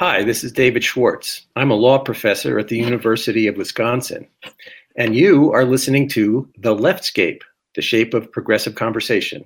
Hi, this is David Schwartz. I'm a law professor at the University of Wisconsin. And you are listening to The Leftscape, the shape of progressive conversation.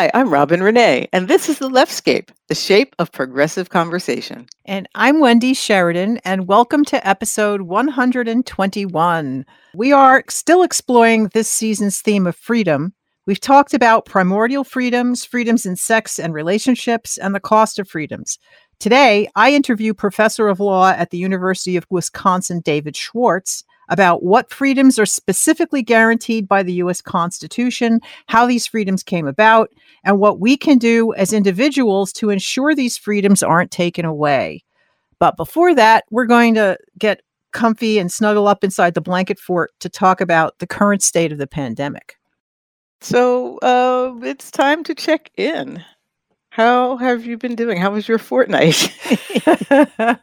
Hi, I'm Robin Renée, and this is The Leftscape, the shape of progressive conversation. And I'm Wendy Sheridan, and welcome to episode 121. We are still exploring this season's theme of freedom. We've talked about primordial freedoms, freedoms in sex and relationships, and the cost of freedoms. Today, I interview professor of law at the University of Wisconsin, David Schwartz, about what freedoms are specifically guaranteed by the US Constitution, how these freedoms came about, and what we can do as individuals to ensure these freedoms aren't taken away. But before that, we're going to get comfy and snuggle up inside the blanket fort to talk about the current state of the pandemic. So uh, it's time to check in. How have you been doing? How was your fortnight? I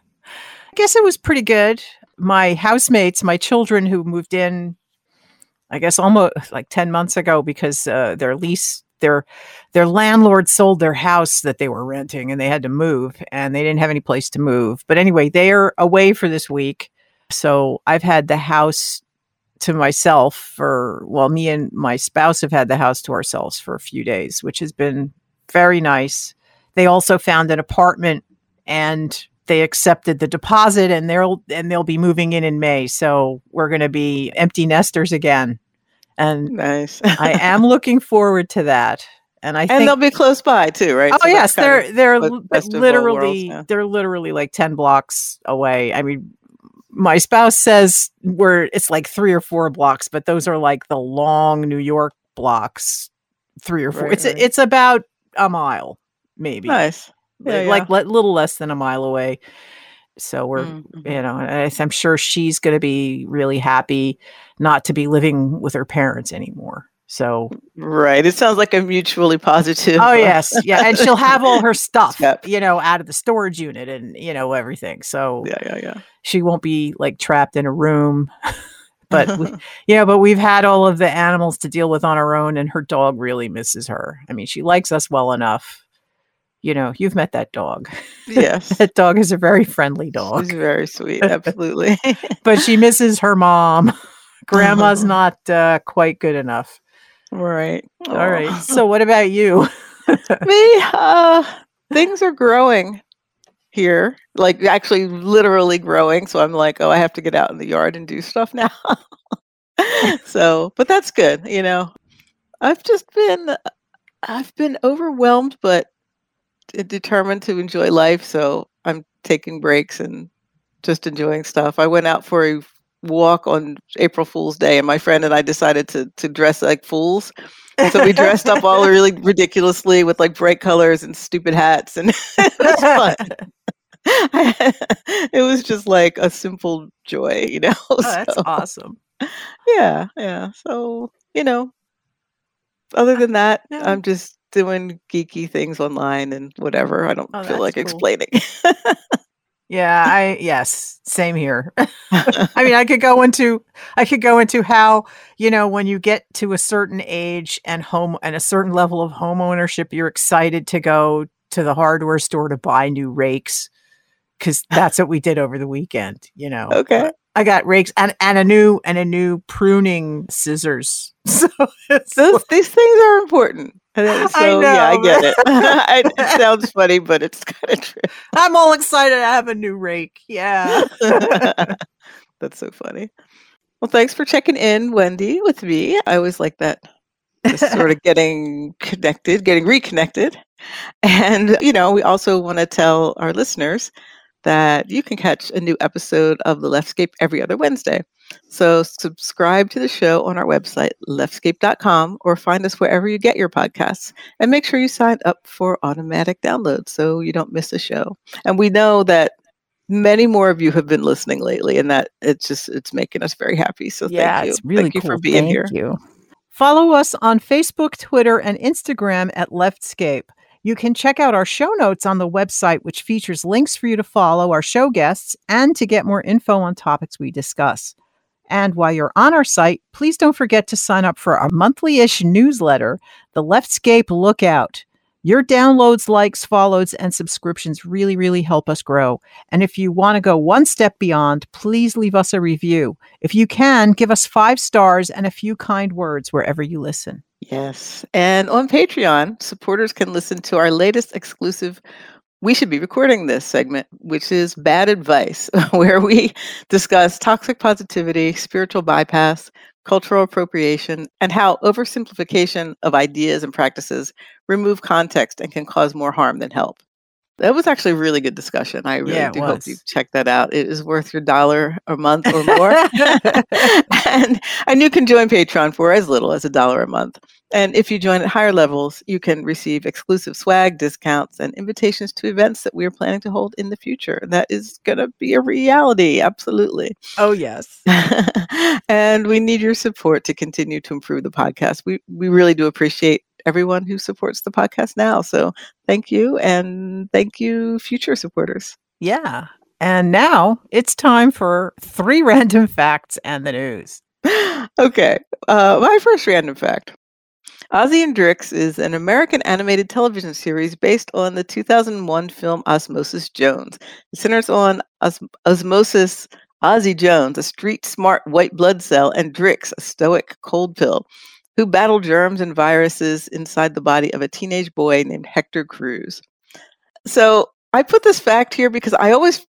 guess it was pretty good my housemates, my children who moved in, I guess almost like 10 months ago because uh, their lease, their their landlord sold their house that they were renting and they had to move and they didn't have any place to move. But anyway, they are away for this week. So I've had the house to myself for well, me and my spouse have had the house to ourselves for a few days, which has been very nice. They also found an apartment and they accepted the deposit and they'll and they'll be moving in in May. So we're going to be empty nesters again. And nice. I am looking forward to that. And I and think they'll be close by too, right? Oh So yes, they're they're the li- best of both literally worlds, yeah. they're literally like 10 blocks away. I mean my spouse says we're it's like 3 or 4 blocks, but those are like the long New York blocks, 3 or 4. Right, it's right. it's about a mile maybe nice. Yeah, like a little less than a mile away. So we're, Mm, mhm. you know, I, I'm sure she's going to be really happy not to be living with her parents anymore. So, Right. It sounds like a mutually positive. oh yes, yeah, and she'll have all her stuff, Step. you know, out of the storage unit and you know everything. So Yeah, yeah, yeah. she won't be like trapped in a room. but we, yeah, but we've had all of the animals to deal with on our own, and her dog really misses her. I mean, she likes us well enough. You know, you've met that dog. yes. That dog is a very friendly She's dog, very sweet. Absolutely. but she misses her mom. Grandma's not uh, quite good enough. right. All right. So, what about you? Me, uh, things are growing here, like actually literally growing. So I'm like, oh, I have to get out in the yard and do stuff now. so, but that's good, you know. I've just been, I've been overwhelmed, but determined to enjoy life. So I'm taking breaks and just enjoying stuff. I went out for a walk on April Fool's Day, and my friend and I decided to to dress like fools. So we dressed up all really ridiculously with like bright colors and stupid hats, and it was fun. it was just like a simple joy, you know. Oh, that's So, awesome. yeah, yeah. So you know, other than that, Yeah. I'm just doing geeky things online and whatever. I don't Oh, feel like cool. explaining. Yeah, I yes, same here. I mean, I could go into I could go into how, you know, when you get to a certain age and home and a certain level of home ownership, you're excited to go to the hardware store to buy new rakes cuz that's what we did over the weekend, you know. okay. I got rakes and, and a new and a new pruning scissors. So Those these things are important. Uh, I So yeah, I get it. I, it sounds funny, but it's kind of true. I'm all excited I have a new rake. Yeah. That's so funny. Well, thanks for checking in, Wendy, with me. I always like that. Just sort of getting connected, getting reconnected. And, you know, we also want to tell our listeners that you can catch a new episode of The Leftscape every other Wednesday. So subscribe to the show on our website, leftscape.com, or find us wherever you get your podcasts. And make sure you sign up for automatic downloads so you don't miss a show. And we know that many more of you have been listening lately, and that it's just it's making us very happy. So yeah, thank you. it's really thank you cool. for being Thank here. you. Follow us on Facebook, Twitter, and Instagram at Leftscape. You can check out our show notes on the website, which features links for you to follow our show guests and to get more info on topics we discuss. And while you're on our site, please don't forget to sign up for our monthly ish newsletter, The Leftscape Lookout. Your downloads, likes, follows, and subscriptions really, really help us grow. And if you want to go one step beyond, please leave us a review. If you can, give us five stars and a few kind words wherever you listen. Yes. And on Patreon, supporters can listen to our latest exclusive we should be recording this segment, which is Bad Advice, where we discuss toxic positivity, spiritual bypass, cultural appropriation, and how oversimplification of ideas and practices remove context and can cause more harm than help. That was actually a really good discussion. I really Yeah, do hope you check that out. It is worth your dollar a month or more. and, and you can join Patreon for as little as a dollar a month. And if you join at higher levels, you can receive exclusive swag, discounts, and invitations to events that we are planning to hold in the future. That is going to be a reality. Absolutely. Oh, yes. and we need your support to continue to improve the podcast. We we really do appreciate everyone who supports the podcast now. So thank you and thank you future supporters. Yeah. And now it's time for three random facts and the news. okay. Uh, my first random fact. Ozzy and Drix is an American animated television series based on the 2001 film Osmosis Jones. It centers on os- Osmosis Ozzy Jones, a street smart white blood cell, and Drix, a stoic cold pill, who battle germs and viruses inside the body of a teenage boy named Hector Cruz. So I put this fact here because I always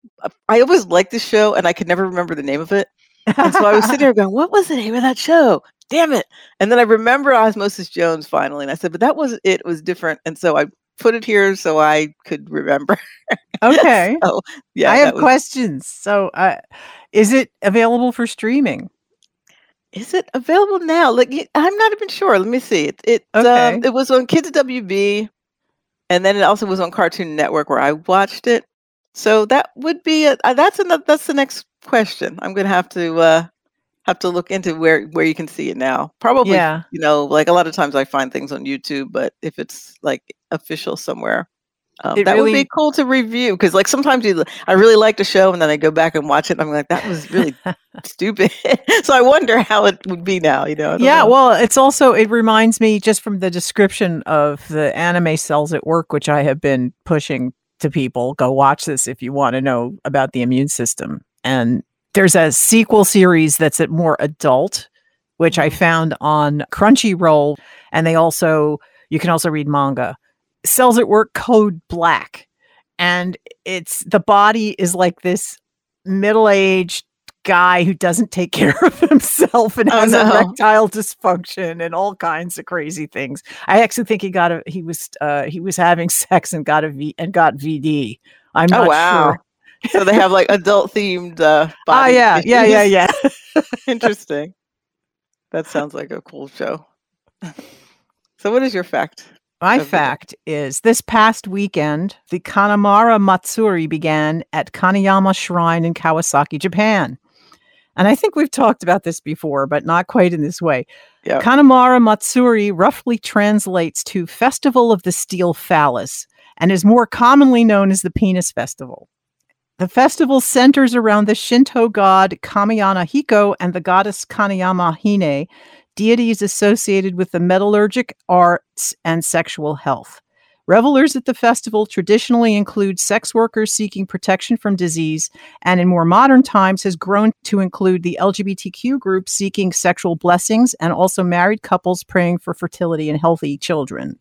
I always liked this show and I could never remember the name of it. And so I was sitting there going, what was the name of that show? Damn it. And then I remember Osmosis Jones finally. And I said, but that wasn't it. It was different. And so I put it here so I could remember. Okay. so, yeah. I have was- questions. So, uh, is it available for streaming? Is it available now? Like I'm not even sure. Let me see. It it Okay. um, it was on Kids WB, and then it also was on Cartoon Network where I watched it. So that would be a, uh, that's another that's the next question. I'm gonna have to uh have to look into where where you can see it now. Probably Yeah. you know like a lot of times I find things on YouTube, but if it's like official somewhere. Um, that would be cool to review because, like, sometimes you, I really like the show, and then I go back and watch it, and I'm like, that was really stupid. so I wonder how it would be now. You know? Yeah, know. well, it's also it reminds me just from the description of the anime cells at work, which I have been pushing to people. Go watch this if you want to know about the immune system. And there's a sequel series that's at more adult, which I Mhm. found on Crunchyroll, and they also you can also read manga. Cells at Work Code Black, and it's the body is like this middle-aged guy who doesn't take care of himself and Oh, has no. erectile dysfunction and all kinds of crazy things. I actually think he got a he was uh he was having sex and got a V and got VD. I'm Oh not wow! sure. so they have like adult themed. Uh, Oh body yeah, yeah, yeah, issues. yeah. Interesting. That sounds like a cool show. so, what is your fact? My of the day. fact is this past weekend, the Kanamara Matsuri began at Kanayama Shrine in Kawasaki, Japan. And I think we've talked about this before, but not quite in this way. Yeah. Kanamara Matsuri roughly translates to Festival of the Steel Phallus and is more commonly known as the Penis Festival. The festival centers around the Shinto god Kanayama Hiko and the goddess Kanayama Hine, deities associated with the metallurgic arts and sexual health. Revelers at the festival traditionally include sex workers seeking protection from disease, and in more modern times has grown to include the LGBTQ group seeking sexual blessings and also married couples praying for fertility and healthy children.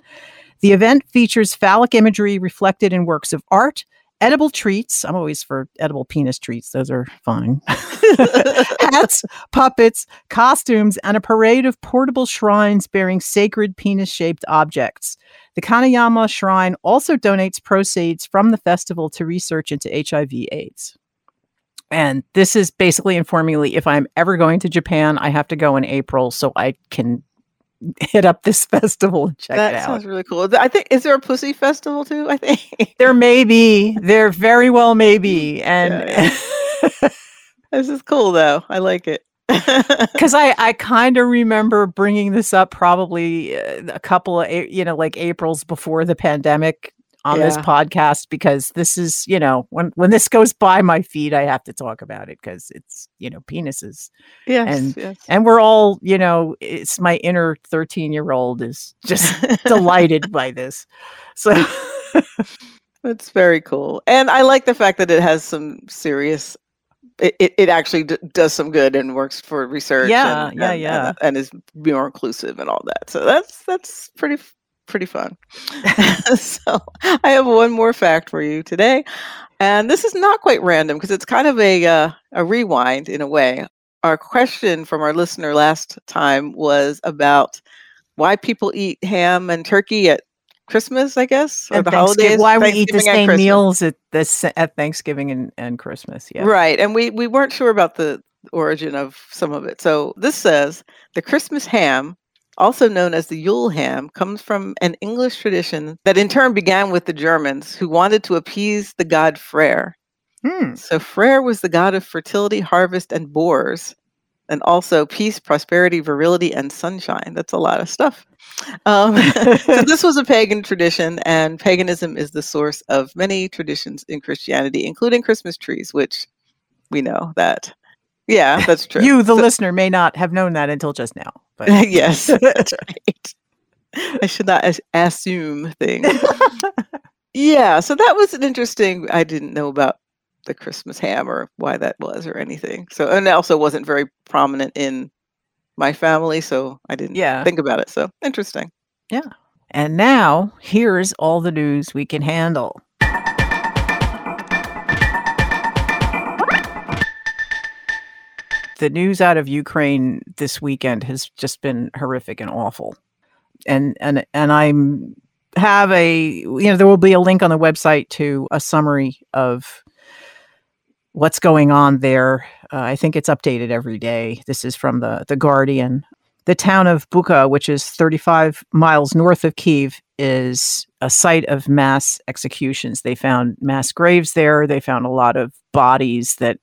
The event features phallic imagery reflected in works of art, edible treats. I'm always for edible penis treats. Those are fine. Hats, puppets, costumes, and a parade of portable shrines bearing sacred penis shaped objects. The Kanayama Shrine also donates proceeds from the festival to research into HIV/AIDS. And this is basically informing me if I'm ever going to Japan, I have to go in April so I can hit up this festival and check that it out. That sounds really cool. I think is there a pussy festival too? I think There may be, there very well may be, and this is cool though. I like it. because I I kind of remember bringing this up probably uh, a couple of you know like April's before the pandemic on this podcast because this is you know when when this goes by my feed I have to talk about it because it's you know penises yes, And- yes. and we're all you know it's my inner 13 year old is just delighted by this so It's very cool, and I like the fact that it has some serious. It, it, it actually d- does some good and works for research. Yeah, and, yeah, and- yeah. and, and is more inclusive and all that. So that's that's pretty pretty fun. so I have one more fact for you today, and this is not quite random because it's kind of a uh, a rewind in a way. Our question from our listener last time was about why people eat ham and turkey at Christmas, I guess, or and the holidays. why we eat the same meals at this at Thanksgiving and, and Christmas yeah Right. And we, we weren't sure about the origin of some of it. So this says the Christmas ham, also known as the Yule ham, comes from an English tradition that in turn began with the Germans who wanted to appease the god Freyr. Hmm. So Freyr was the god of fertility, harvest, and boars, and also peace, prosperity, virility, and sunshine. That's a lot of stuff. Um, so this was a pagan tradition, and paganism is the source of many traditions in Christianity, including Christmas trees, which we know that. Yeah, that's true. You, the So- listener, may not have known that until just now. But yes, that's right. I should not as- assume things. yeah, so that was an interesting. I didn't know about the Christmas ham or why that was or anything. So, and it also wasn't very prominent in my family, so I didn't yeah. think about it. So interesting. Yeah. And now, here's all the news we can handle. The news out of Ukraine this weekend has just been horrific and awful. And and and I'm have a you know there will be a link on the website to a summary of what's going on there. Uh, I think it's updated every day. This is from the the Guardian. The town of Bucha, which is 35 miles north of Kiev, is a site of mass executions. They found mass graves there. They found a lot of bodies that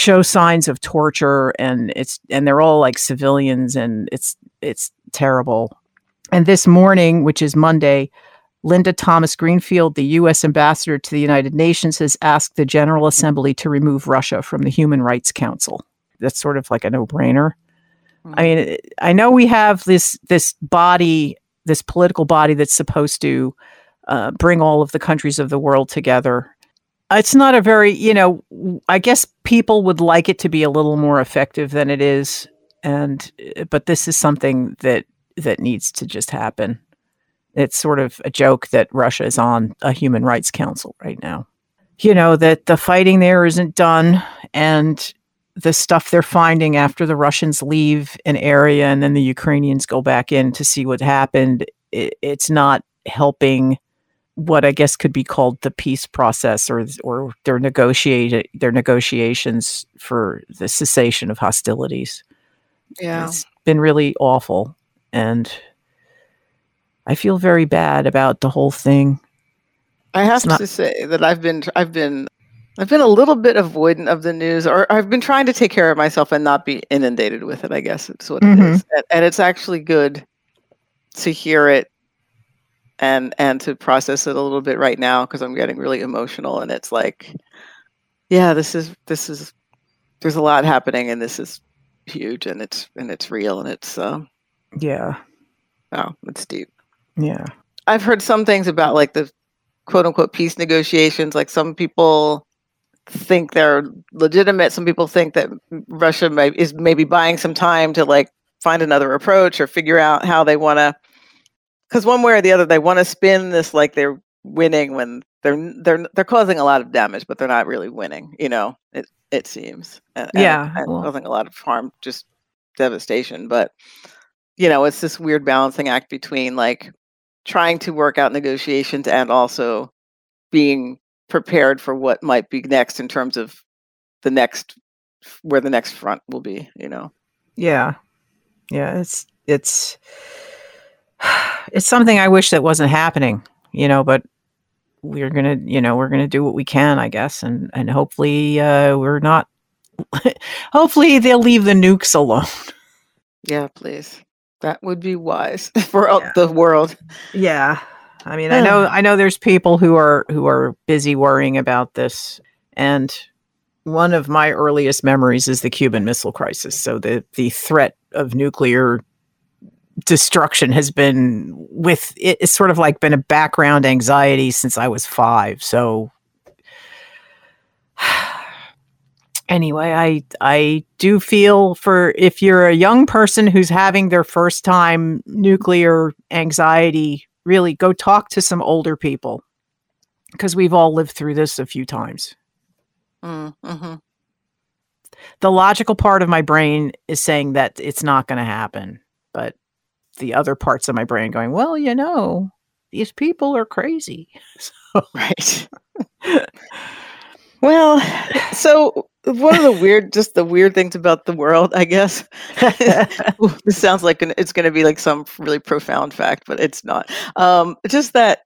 show signs of torture and it's and they're all like civilians and it's it's terrible. And this morning, which is Monday, Linda Thomas Greenfield, the US ambassador to the United Nations, has asked the General Assembly to remove Russia from the Human Rights Council. That's sort of like a no-brainer. I mean, I know we have this this body, this political body that's supposed to uh, bring all of the countries of the world together. It's not a very, you know, i guess people would like it to be a little more effective than it is, and uh, but this is something that that needs to just happen. It's sort of a joke that Russia is on a human rights council right now. You know that the fighting there isn't done, and the stuff they're finding after the Russians leave an area and then the Ukrainians go back in to see what happened, it, it's not helping what I guess could be called the peace process or or their negotiate their negotiations for the cessation of hostilities. Yeah. It's been really awful and I feel very bad about the whole thing. I have not- to say that I've been I've been I've been a little bit avoidant of the news, or I've been trying to take care of myself and not be inundated with it. I guess it's what it Mhm. is, and, and it's actually good to hear it and and to process it a little bit right now because I'm getting really emotional, and it's like, yeah, this is this is there's a lot happening, and this is huge, and it's and it's real, and it's um, Yeah. oh, it's deep. Yeah. I've heard some things about like the quote unquote peace negotiations. Like some people think they're legitimate. Some people think that Russia may, is maybe buying some time to like find another approach or figure out how they want to. Because one way or the other, they want to spin this like they're winning when they're they're they're causing a lot of damage, but they're not really winning. You know, it it seems. And, and- Yeah, and well- causing a lot of harm, just devastation. But you know, it's this weird balancing act between like trying to work out negotiations and also being prepared for what might be next in terms of the next where the next front will be. You know. Yeah. Yeah, it's it's it's something I wish that wasn't happening, you know, but we're going to, you know, we're going to do what we can, I guess, and and hopefully uh we're not hopefully they'll leave the nukes alone. Yeah, please. That would be wise for Yeah. the world. Yeah. I mean, I know I know there's people who are who are busy worrying about this and one of my earliest memories is the Cuban Missile Crisis. So the the threat of nuclear destruction has been with it- it's sort of like been a background anxiety since I was 5. So anyway, I I do feel for if you're a young person who's having their first time nuclear anxiety, really go talk to some older people because we've all lived through this a few times. Mm, hmm The logical part of my brain is saying that it's not going to happen, but the other parts of my brain going, well, you know, these people are crazy. Right. well, so one of the weird, just the weird things about the world, I guess. This sounds like an, it's going to be like some really profound fact, but it's not. Um, just that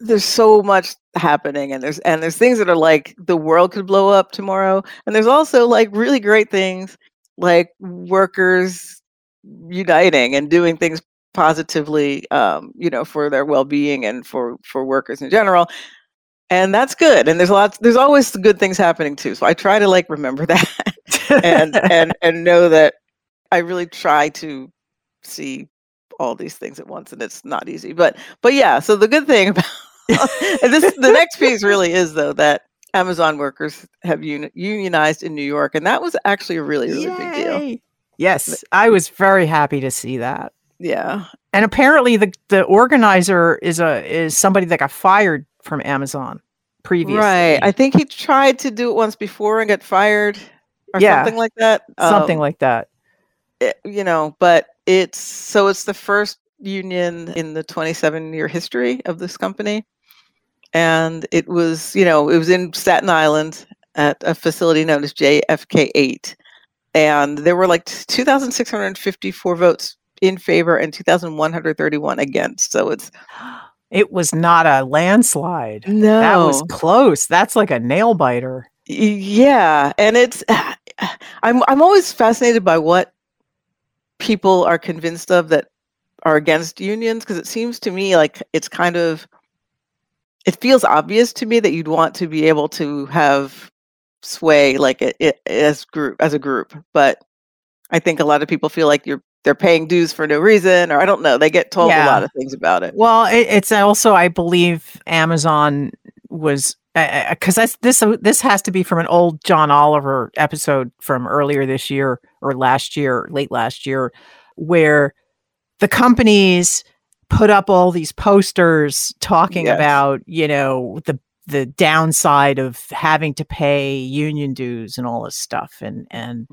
there's so much happening, and there's and there's things that are like the world could blow up tomorrow, and there's also like really great things like workers uniting and doing things positively um, you know for their well-being and for for workers in general and that's good and there's lots there's always good things happening too so i try to like remember that and and and know that i really try to see all these things at once and it's not easy but but yeah so the good thing about this the next piece really is though that amazon workers have uni- unionized in new york and that was actually a really really big deal Yay. Yes, I was very happy to see that. yeah And apparently the the organizer is a is somebody that got fired from Amazon previously. Right. I think he tried to do it once before and got fired or Yeah. something like that. something Um, like that. it- you know, but it's so it's the first union in the 27 year history of this company. And it was, you know, it was in Staten Island at a facility known as JFK 8. And there were like 2,654 votes in favor and 2,131 against. So it's It was not a landslide. no. That was close. That's like a nail biter. Yeah and it's i'm i'm always fascinated by what people are convinced of that are against unions because it seems to me like it's kind of it feels obvious to me that you'd want to be able to have sway like it, it as group as a group but i think a lot of people feel like you're they're paying dues for no reason or i don't know they get told a lot of things about it Well, it, it's also, I believe, Amazon was because that's this. uh, This has to be from an old John Oliver episode from earlier this year or last year, late last year, where the companies put up all these posters talking Yes. about, you know, the the downside of having to pay union dues and all this stuff, and and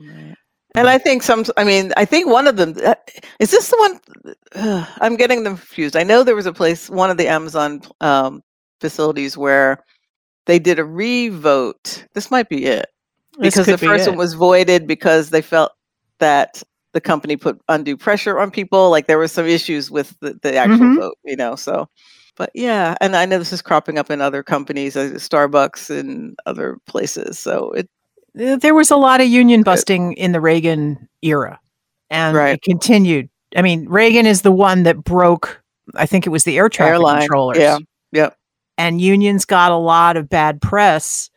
And I think some, I mean, I think one of them, uh, is this the one? Uh, I'm getting them confused. I know there was a place, one of the Amazon um, facilities where they did a revote. This might be it. Because the could be first one was voided because they felt that the company put undue pressure on people. Like there were some issues with the, the actual Mhm. vote, you know, so. But yeah, and I know this is cropping up in other companies, uh, Starbucks and other places. So it, there was a lot of union busting in the Reagan era, and Right. it continued. I mean, Reagan is the one that broke. I think it was the air traffic Airline, controllers. yeah, yep. and unions got a lot of bad press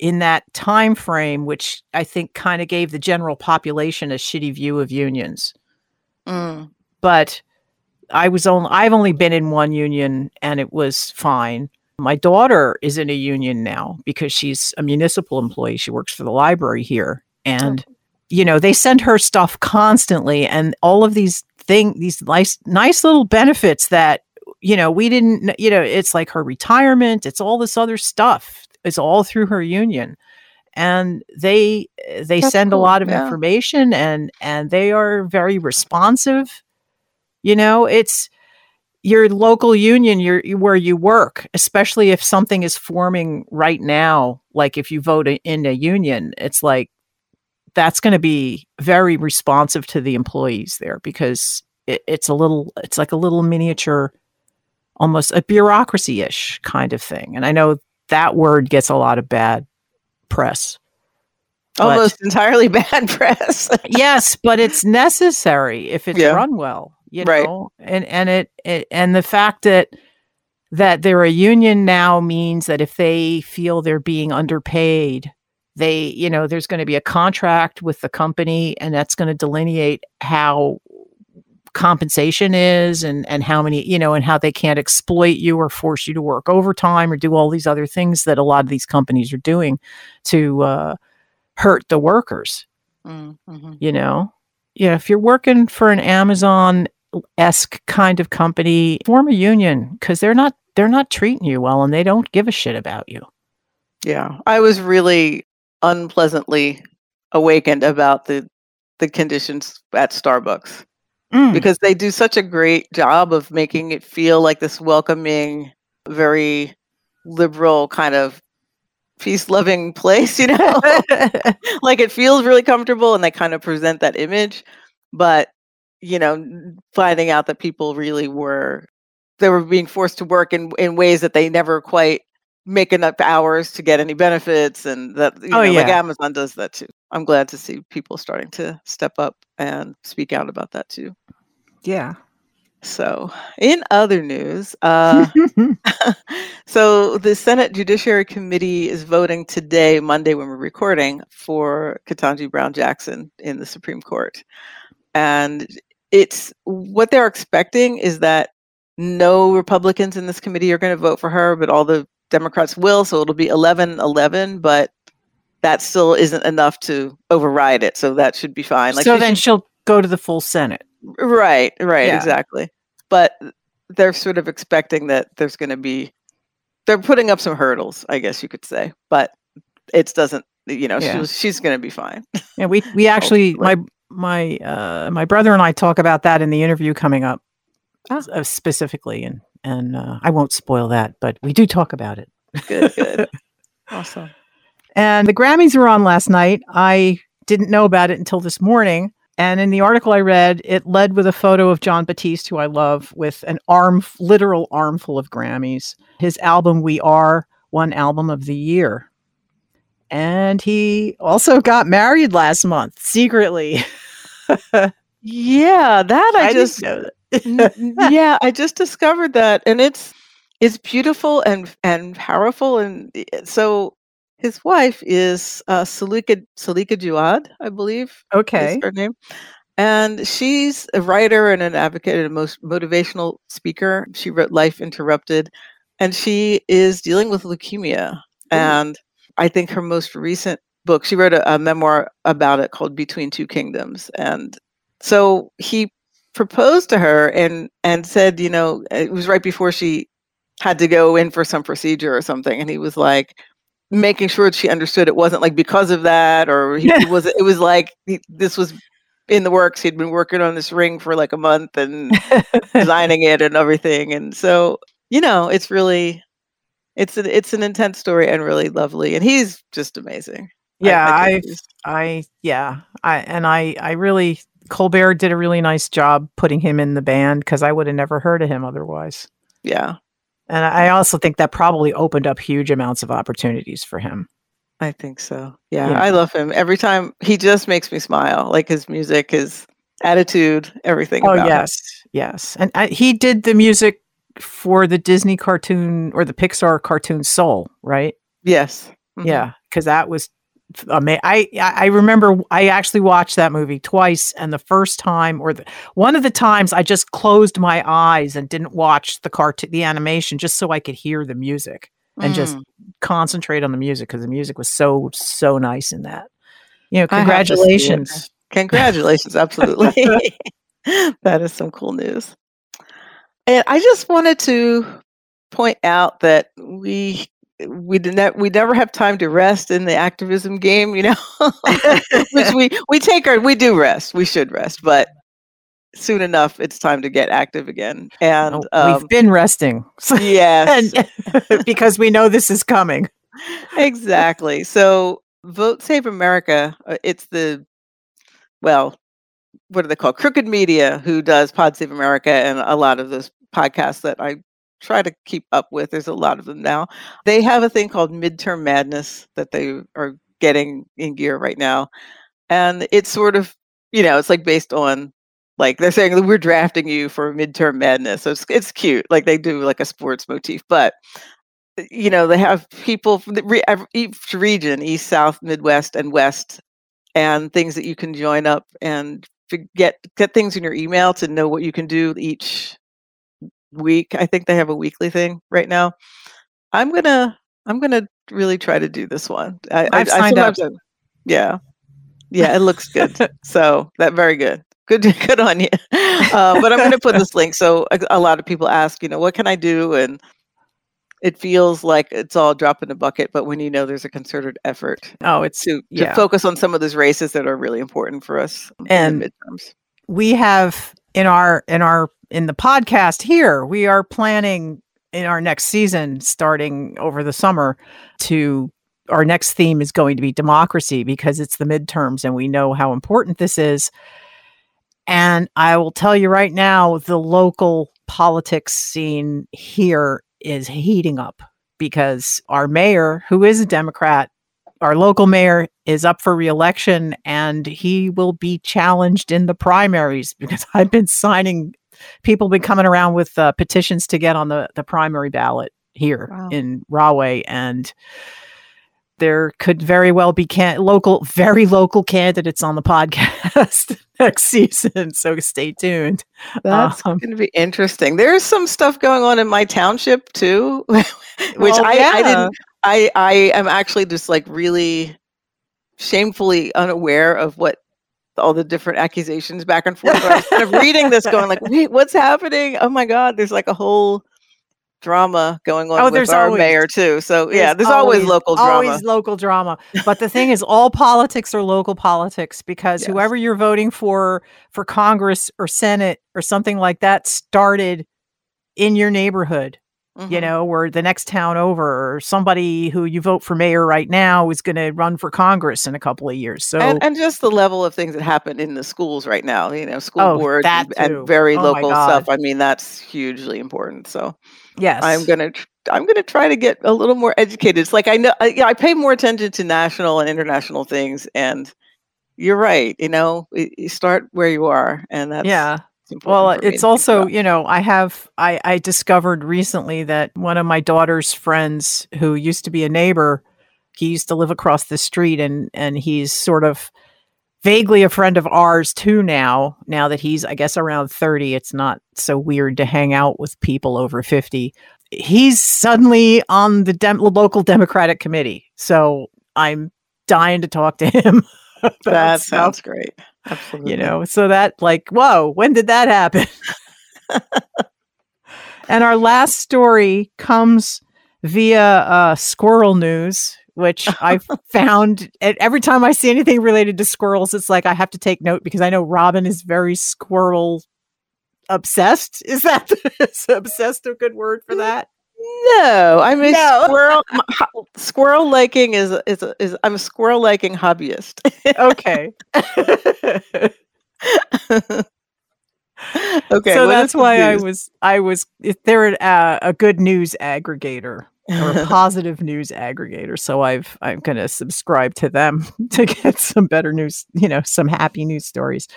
in that time frame, which I think kind of gave the general population a shitty view of unions. Mm. But I was only I've only been in one union, and it was fine. My daughter is in a union now because she's a municipal employee. She works for the library here. And, oh. you know, they send her stuff constantly and all of these thing these nice nice little benefits that you know, we didn't, you know, it's like her retirement, it's all this other stuff. It's all through her union. And they they That's send cool, a lot of yeah. information and and they are very responsive. You know, it's your local union your where you work, especially if something is forming right now, like if you vote in a union, it's like that's going to be very responsive to the employees there because it, it's a little it's like a little miniature almost a bureaucracy-ish kind of thing and i know that word gets a lot of bad press but- Almost entirely bad press. yes but it's necessary if it's Yeah. run well you Right. know and and it, it and the fact that that they're a union now means that if they feel they're being underpaid they you know there's going to be a contract with the company and that's going to delineate how compensation is and and how many you know and how they can't exploit you or force you to work overtime or do all these other things that a lot of these companies are doing to uh, hurt the workers Mm, mhm. you know yeah if you're working for an amazon esque kind of company form a union because they're not they're not treating you well and they don't give a shit about you Yeah, I was really unpleasantly awakened about the the conditions at Starbucks Mm. because they do such a great job of making it feel like this welcoming, very liberal kind of peace loving place, you know? like it feels really comfortable and they kind of present that image, but you know, finding out that people really were they were being forced to work in in ways that they never quite make enough hours to get any benefits and that you Oh, know, like. Amazon does that too. I'm glad to see people starting to step up and speak out about that too. yeah So, in other news, uh, so the Senate Judiciary Committee is voting today, Monday, when we're recording, for Ketanji Brown Jackson in the Supreme Court, and it's what they're expecting is that no Republicans in this committee are going to vote for her, but all the Democrats will. So it'll be 11 11, but that still isn't enough to override it. So that should be fine. so she then should- she'll go to the full senate Right, right, Yeah. exactly. But they're sort of expecting that there's going to be they're putting up some hurdles, I guess you could say. But it doesn't, you know, Yeah. she's she's going to be fine. yeah we we actually my my uh my brother and i talk about that in the interview coming up s- uh, specifically and and uh, i won't spoil that but we do talk about it Good, good. awesome. And the Grammys were on last night. I didn't know about it until this morning. And in the article I read, it led with a photo of Jon Batiste, who I love, with an arm, literal armful of Grammys. His album, We Are, won Album of the Year. And he also got married last month secretly. Yeah, that I, didn't just that. N- yeah, I just discovered that, and it's it's beautiful and and powerful. And so his wife is uh, Salika Salika Jaouad, I believe. is okay. her name. And she's a writer and an advocate and a most motivational speaker. She wrote Life Interrupted, and she is dealing with leukemia. And I think her most recent book, she wrote a, a memoir about it called Between Two Kingdoms. And so he proposed to her and and said, you know, it was right before she had to go in for some procedure or something, and he was like making sure that she understood it wasn't like because of that or he, he was it was like he, this was in the works he'd been working on this ring for like a month and designing it and everything and so you know it's really it's an it's an intense story and really lovely and he's just amazing Yeah, I, I, I, yeah, I, and I, I really, Colbert did a really nice job putting him in the band because I would have never heard of him otherwise. yeah And I also think that probably opened up huge amounts of opportunities for him. i think so yeah, Yeah. i love him every time he just makes me smile like his music his attitude everything Oh about him. yes, yes, and I, he did the music for the Disney cartoon or the Pixar cartoon Soul, right? yes Mhm. Yeah, because that was amazing. I I I remember I actually watched that movie twice, and the first time or the one of the times I just closed my eyes and didn't watch the cartoon, the animation, just so I could hear the music and just Mm. concentrate on the music because the music was so so nice in that. You know, I have to see it. congratulations. Congratulations, absolutely. that is some cool news. And I just wanted to point out that we we not we never have time to rest in the activism game, you know. Which we we take our we do rest. We should rest, but soon enough it's time to get active again. And oh, we've um, been resting. yes. And- because we know this is coming. exactly. So Vote Save America, uh, it's the well, what are they called? Crooked Media, who does Pod Save America and a lot of those podcasts that I try to keep up with. There's a lot of them now. They have a thing called Midterm Madness that they are getting in gear right now. And it's sort of, you know, it's like based on like they're saying we're drafting you for midterm madness. So it's it's cute. Like they do like a sports motif, but you know they have people from re- each region east south midwest and west and things that you can join up and get get things in your email to know what you can do each week i think they have a weekly thing right now. I'm gonna i'm gonna really try to do this one. I, I've signed up. sometimes I- yeah. Yeah it looks good. So that very good. Good good on you. Uh, but i'm going to put this link so a, a lot of people ask you know what can i do? And it feels like it's all drop in a bucket but when you know there's a concerted effort Oh, it's to, to focus on some of those races that are really important for us And- midterms. we have in our in our in the podcast here we are planning in our next season starting over the summer to our next theme is going to be democracy because it's the midterms and we know how important this is. And i will tell you right now the local politics scene here is heating up because our mayor who is a democrat our local mayor is up for reelection and he will be challenged in the primaries because I've been signing people been coming around with uh, petitions to get on the, the primary ballot here Wow. in Rahway and there could very well be can- local very local candidates on the podcast next season so stay tuned That's Um, going to be interesting. There's some stuff going on in my township too, which Well, I, I didn't. I I am actually just like really shamefully unaware of what all the different accusations back and forth. I was kind of reading this, going like, "Wait, what's happening? Oh my God!" There's like a whole drama going on Oh, with there's our always- mayor too. So yeah, there's always, local drama. Always local drama. But the thing is, all politics are local politics because Yes. whoever you're voting for for Congress or Senate or something like that started in your neighborhood. You Mhm. know, or the next town over, or somebody who you vote for mayor right now is going to run for Congress in a couple of years. So and, and just the level of things that happen in the schools right now, you know, school Oh, boards and, and very Oh local stuff. I mean, that's hugely important. So yes, I'm gonna I'm gonna try to get a little more educated. It's like I know I, yeah, I pay more attention to national and international things, and you're right. You know, you start where you are, and that's yeah. Well, to it's also, you know, I have I I discovered recently that one of my daughter's friends who used to be a neighbor, he used to live across the street and and he's sort of vaguely a friend of ours too now. Now that he's I guess around 30, it's not so weird to hang out with people over 50. He's suddenly on the dem- local Democratic committee. So I'm dying to talk to him. that stuff sounds great. Absolutely. you know so that like whoa when did that happen and our last story comes via uh, squirrel news which i found every time i see anything related to squirrels it's like i have to take note because i know robin is very squirrel obsessed is that is obsessed a good word for that No, I'm a No. squirrel. ho- Squirrel liking is is is I'm a squirrel liking hobbyist. okay okay, so that's why i was i was if they're a, a good news aggregator or a positive news aggregator. So I've I'm going to subscribe to them to get some better news, you know, some happy news stories.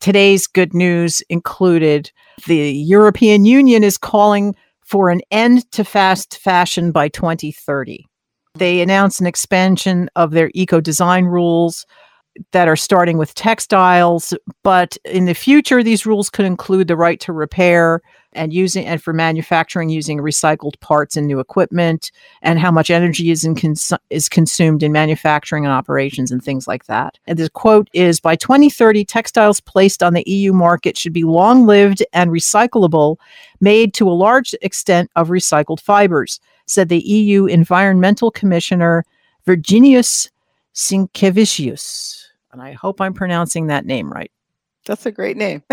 Today's good news included the European Union is calling for an end to fast fashion by 2030. They announced an expansion of their eco design rules that are starting with textiles, but in the future, these rules could include the right to repair and using and for manufacturing using recycled parts and new equipment and how much energy is in is consumed in manufacturing and operations and things like that. And the quote is by 2030 textiles placed on the EU market should be long-lived and recyclable, made to a large extent of recycled fibers, said the EU Environmental Commissioner Virginijus Sinkevicius. And I hope I'm pronouncing that name right. That's a great name.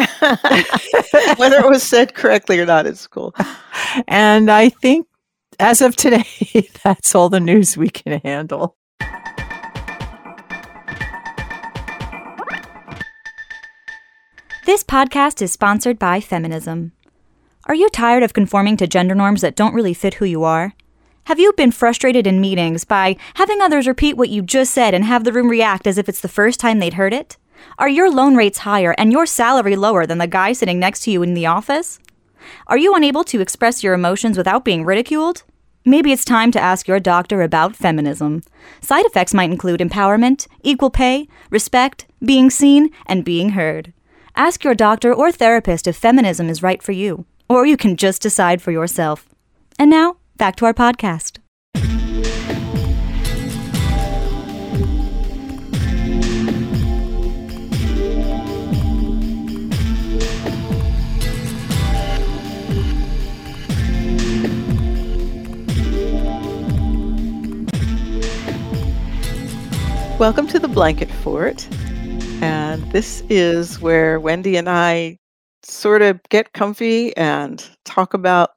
Whether it was said correctly or not, it's cool. And I think as of today, that's all the news we can handle. This podcast is sponsored by Feminism. Are you tired of conforming to gender norms that don't really fit who you are? Have you been frustrated in meetings by having others repeat what you just said and have the room react as if it's the first time they'd heard it? Are your loan rates higher and your salary lower than the guy sitting next to you in the office? Are you unable to express your emotions without being ridiculed? Maybe it's time to ask your doctor about feminism. Side effects might include empowerment, equal pay, respect, being seen, and being heard. Ask your doctor or therapist if feminism is right for you, or you can just decide for yourself. And now, back to our podcast. Welcome to the Blanket Fort. And this is where Wendy and I sort of get comfy and talk about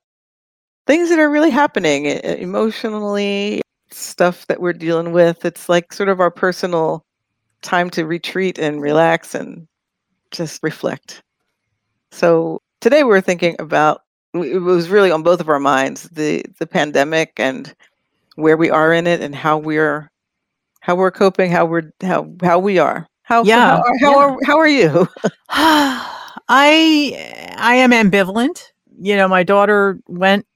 things that are really happening emotionally, stuff that we're dealing with. It's like sort of our personal time to retreat and relax and just reflect. So today we're thinking about it was really on both of our minds the the pandemic and where we are in it and how we're how we're coping how we're how how we are how Yeah, how, are- how yeah. are how are you I I am ambivalent. You know, my daughter went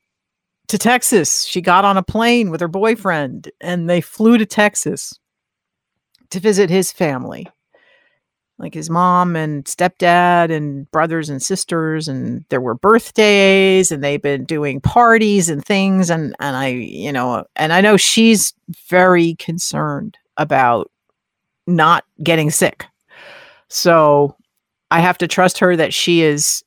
to Texas. She got on a plane with her boyfriend and they flew to Texas to visit his family. Like his mom and stepdad and brothers and sisters and there were birthdays and they've been doing parties and things and and I, you know, and I know she's very concerned about not getting sick. So I have to trust her that she is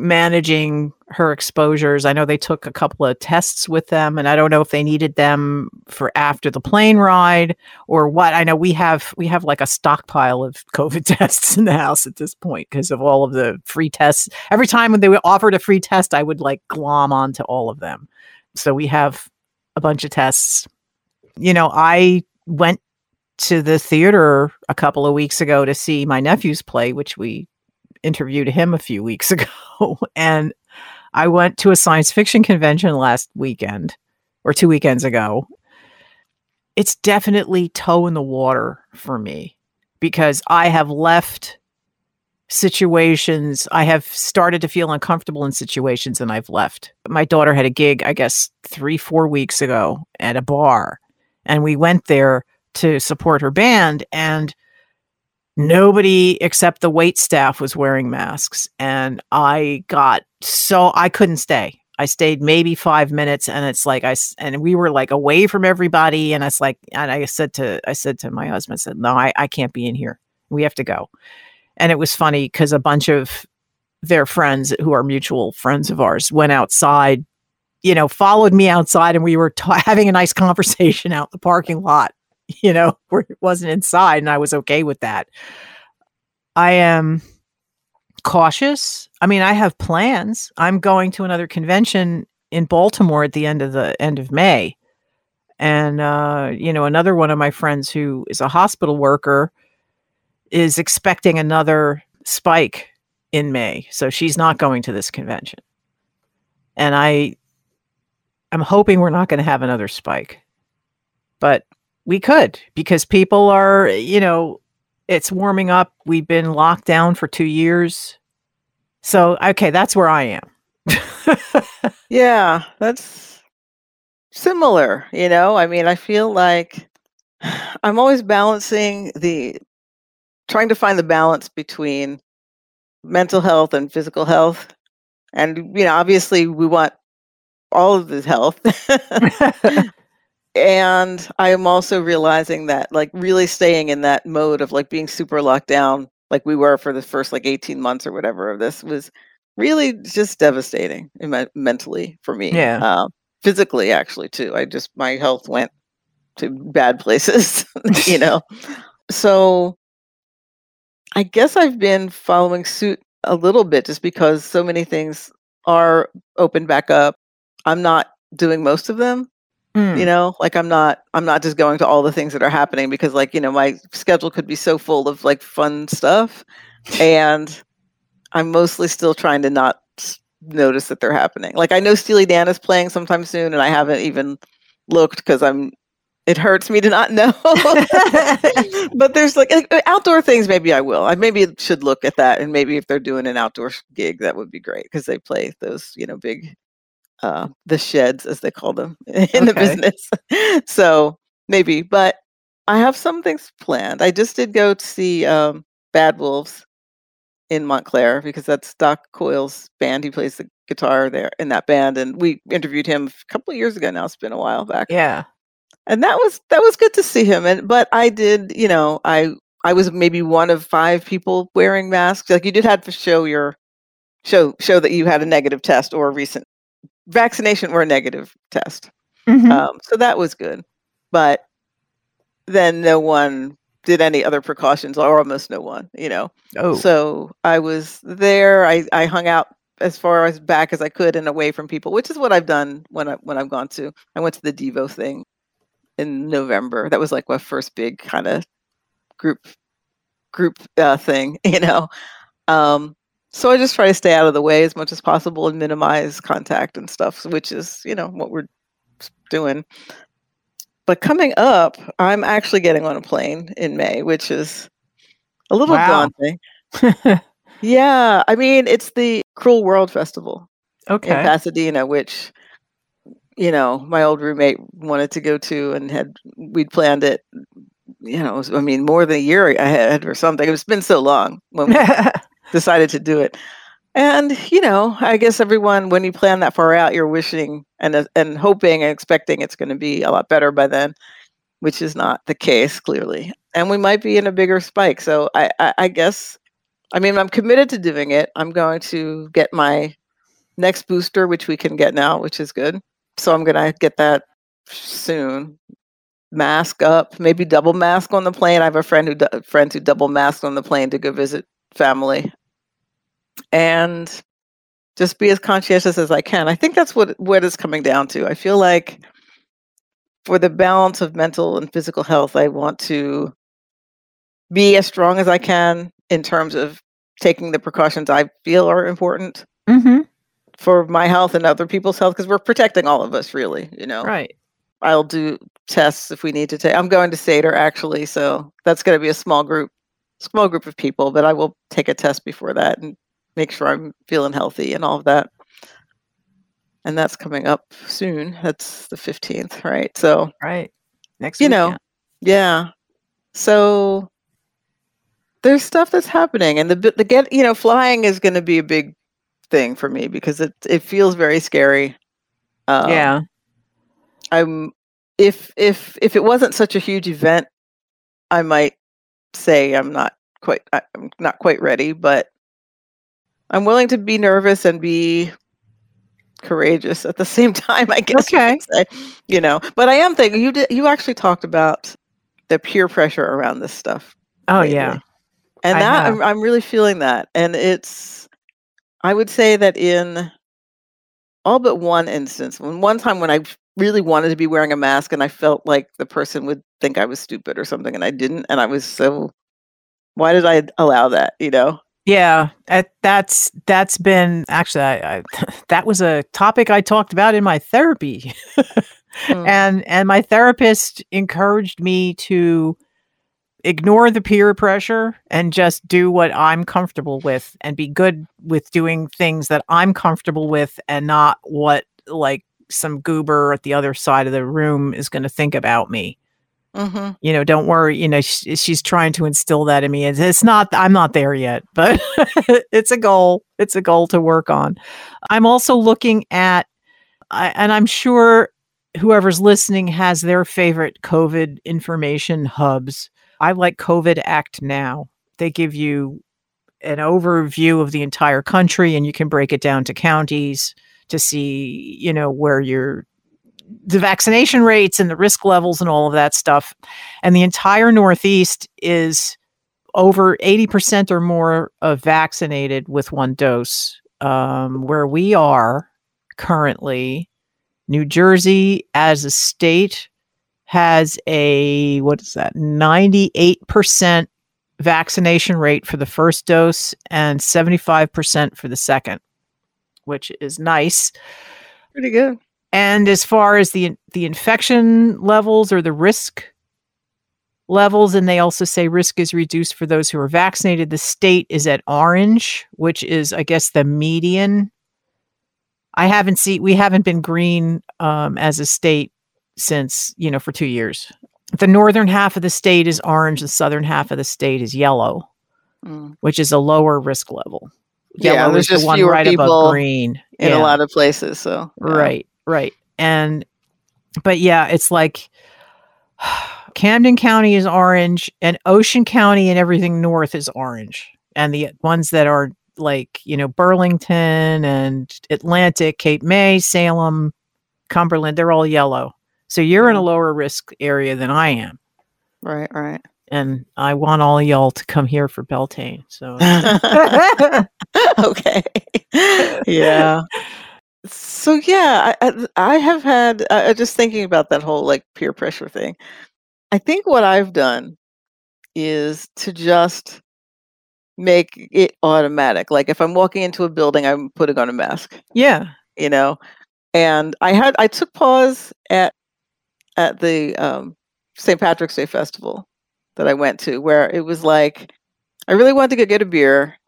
managing her exposures. I know they took a couple of tests with them, and I don't know if they needed them for after the plane ride or what. I know we have we have like a stockpile of COVID tests in the house at this point because of all of the free tests. Every time when they were offered a free test, I would like glom onto all of them. So we have a bunch of tests. You know, I went to the theater a couple of weeks ago to see my nephew's play, which we interviewed him a few weeks ago. and I went to a science fiction convention last weekend or two weekends ago. It's definitely toe in the water for me because I have left situations. I have started to feel uncomfortable in situations and I've left. My daughter had a gig, I guess, three, four weeks ago at a bar. And we went there to support her band. And nobody except the wait staff was wearing masks and i got so i couldn't stay. I stayed maybe five minutes and it's like i and we were like away from everybody and it's like and i said to i said to my husband I said no i, I can't be in here. We have to go. And it was funny because a bunch of their friends who are mutual friends of ours went outside you know followed me outside and we were ta having a nice conversation out in the parking lot you know, where it wasn't inside, and I was okay with that. I am cautious. I mean, I have plans. I'm going to another convention in Baltimore at the end of the end of May. And uh, you know, another one of my friends who is a hospital worker is expecting another spike in May. So she's not going to this convention. And I I'm hoping we're not going to have another spike. But we could because people are, you know, it's warming up. We've been locked down for 2 years. So, okay, that's where I am. Yeah, that's similar, you know? I mean, I feel like I'm always balancing the trying to find the balance between mental health and physical health. and you know, obviously, we want all of the health. and I am also realizing that, like, really staying in that mode of like being super locked down, like we were for the first like 18 months or whatever of this, was really just devastating me- mentally for me. Yeah. Uh, physically, actually, too. I just, my health went to bad places, you know? So I guess I've been following suit a little bit just because so many things are opened back up. I'm not doing most of them, Mm. you know, like I'm not I'm not just going to all the things that are happening because like, you know, my schedule could be so full of like fun stuff and I'm mostly still trying to not notice that they're happening. Like I know Steely Dan is playing sometime soon and I haven't even looked because I'm it hurts me to not know. but there's like like, outdoor things maybe I will. I maybe should look at that and maybe if they're doing an outdoor gig that would be great because they play those, you know, big uh the sheds as they call them in the business. so maybe, but I have some things planned. I just did go to see um Bad Wolves in Montclair because that's Doc Coyle's band. He plays the guitar there in that band and we interviewed him a couple of years ago now. It's been a while back yeah. and that was that was good to see him and but i did you know i i was maybe one of five people wearing masks like you did have to show your show show that you had a negative test or a recent vaccination or a negative test Mhm. um, so that was good but then no one did any other precautions or almost no one you know oh. so I was there. I, I hung out as far as back as I could and away from people, which is what I've done when I when I've gone to. I went to the Devo thing in November. That was like my first big kind of group group uh, thing, you know. Um, so I just try to stay out of the way as much as possible and minimize contact and stuff, which is you know what we're doing. But coming up, I'm actually getting on a plane in May, which is a little Wow. daunting. Yeah, I mean, it's the Cruel World Festival okay. in. Pasadena, which you know my old roommate wanted to go to, and had we'd planned it. You know, I mean, more than a year ahead or something. It's been so long when we decided to do it, and you know, I guess everyone when you plan that far out, you're wishing and uh, and hoping and expecting it's going to be a lot better by then, which is not the case clearly, and we might be in a bigger spike. So I, I, I guess I mean, I'm committed to doing it. I'm going to get my next booster, which we can get now, which is good. So I'm going to get that soon. Mask up, maybe double mask on the plane. I have a friend who do- friends who double mask on the plane to go visit family, and just be as conscientious as I can. I think that's what what it's coming down to. I feel like for the balance of mental and physical health, I want to be as strong as I can in terms of taking the precautions I feel are important hmm for my health and other people's health because we're protecting all of us really you know Right. i'll do tests if we need to take i'm going to Seder actually so that's going to be a small group small group of people but i will take a test before that and make sure i'm feeling healthy and all of that and that's coming up soon that's the 15th right so Right. Next you know weekend. yeah so there's stuff that's happening and the the get you know flying is going to be a big thing for me because it it feels very scary um, yeah. i'm if if if it wasn't such a huge event i might say i'm not quite i'm not quite ready but i'm willing to be nervous and be courageous at the same time i guess you Okay. could say you know but i am thinking you did you actually talked about the peer pressure around this stuff Oh lately. yeah. and I that. I'm, I'm really feeling that and it's i would say that in all but one instance when one time when i really wanted to be wearing a mask and i felt like the person would think i was stupid or something and i didn't and i was so why did i allow that you know Yeah, that's that's been actually I, I, that was a topic I talked about in my therapy, Mm. and and my therapist encouraged me to ignore the peer pressure and just do what I'm comfortable with and be good with doing things that I'm comfortable with and not what like some goober at the other side of the room is going to think about me. Mm-hmm. You know, don't worry. You know, sh- she's trying to instill that in me. It's, it's not. I'm not there yet, but it's a goal. It's a goal to work on. I'm also looking at, I, and I'm sure whoever's listening has their favorite COVID information hubs. I like COVID Act Now. They give you an overview of the entire country, and you can break it down to counties to see, you know, where you're the vaccination rates and the risk levels and all of that stuff. And the entire Northeast is over 80% or more of vaccinated with one dose. Um, where we are currently, New Jersey as a state has a, what is that, 98% vaccination rate for the first dose and 75% for the second, which is nice. Pretty good. And as far as the the infection levels or the risk levels, and they also say risk is reduced for those who are vaccinated. The state is at orange, which is, I guess, the median. I haven't seen we haven't been green um, as a state since you know for two years. The northern half of the state is orange. The southern half of the state is yellow, Mm. which is a lower risk level. Yeah, there's is the just one fewer right people above green In Yeah. a lot of places, so yeah. Right, right. And but yeah, it's like Camden County is orange and Ocean County and everything north is orange. And the ones that are like, you know, Burlington and Atlantic, Cape May, Salem, Cumberland, they're all yellow. So you're in a lower risk area than I am. Right, right. And I want all y'all to come here for Beltane. So okay. yeah. So yeah, I, I, I have had uh, just thinking about that whole like peer pressure thing. I think what I've done is to just make it automatic. Like if I'm walking into a building, I'm putting on a mask. yeah. You know, and I had I took pause at at the um, St. Patrick's Day festival that I went to, where it was like I really wanted to go get a beer,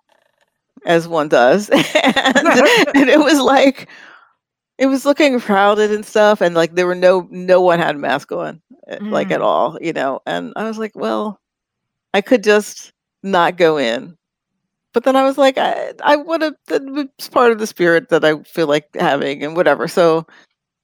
as one does, and, and it was like it was looking crowded and stuff, and like there were no no one had a mask on, uh, like at Mm. all, you know. And I was like, well, I could just not go in. But then I was like, I, I would have. It's part of the spirit that I feel like having, and whatever. So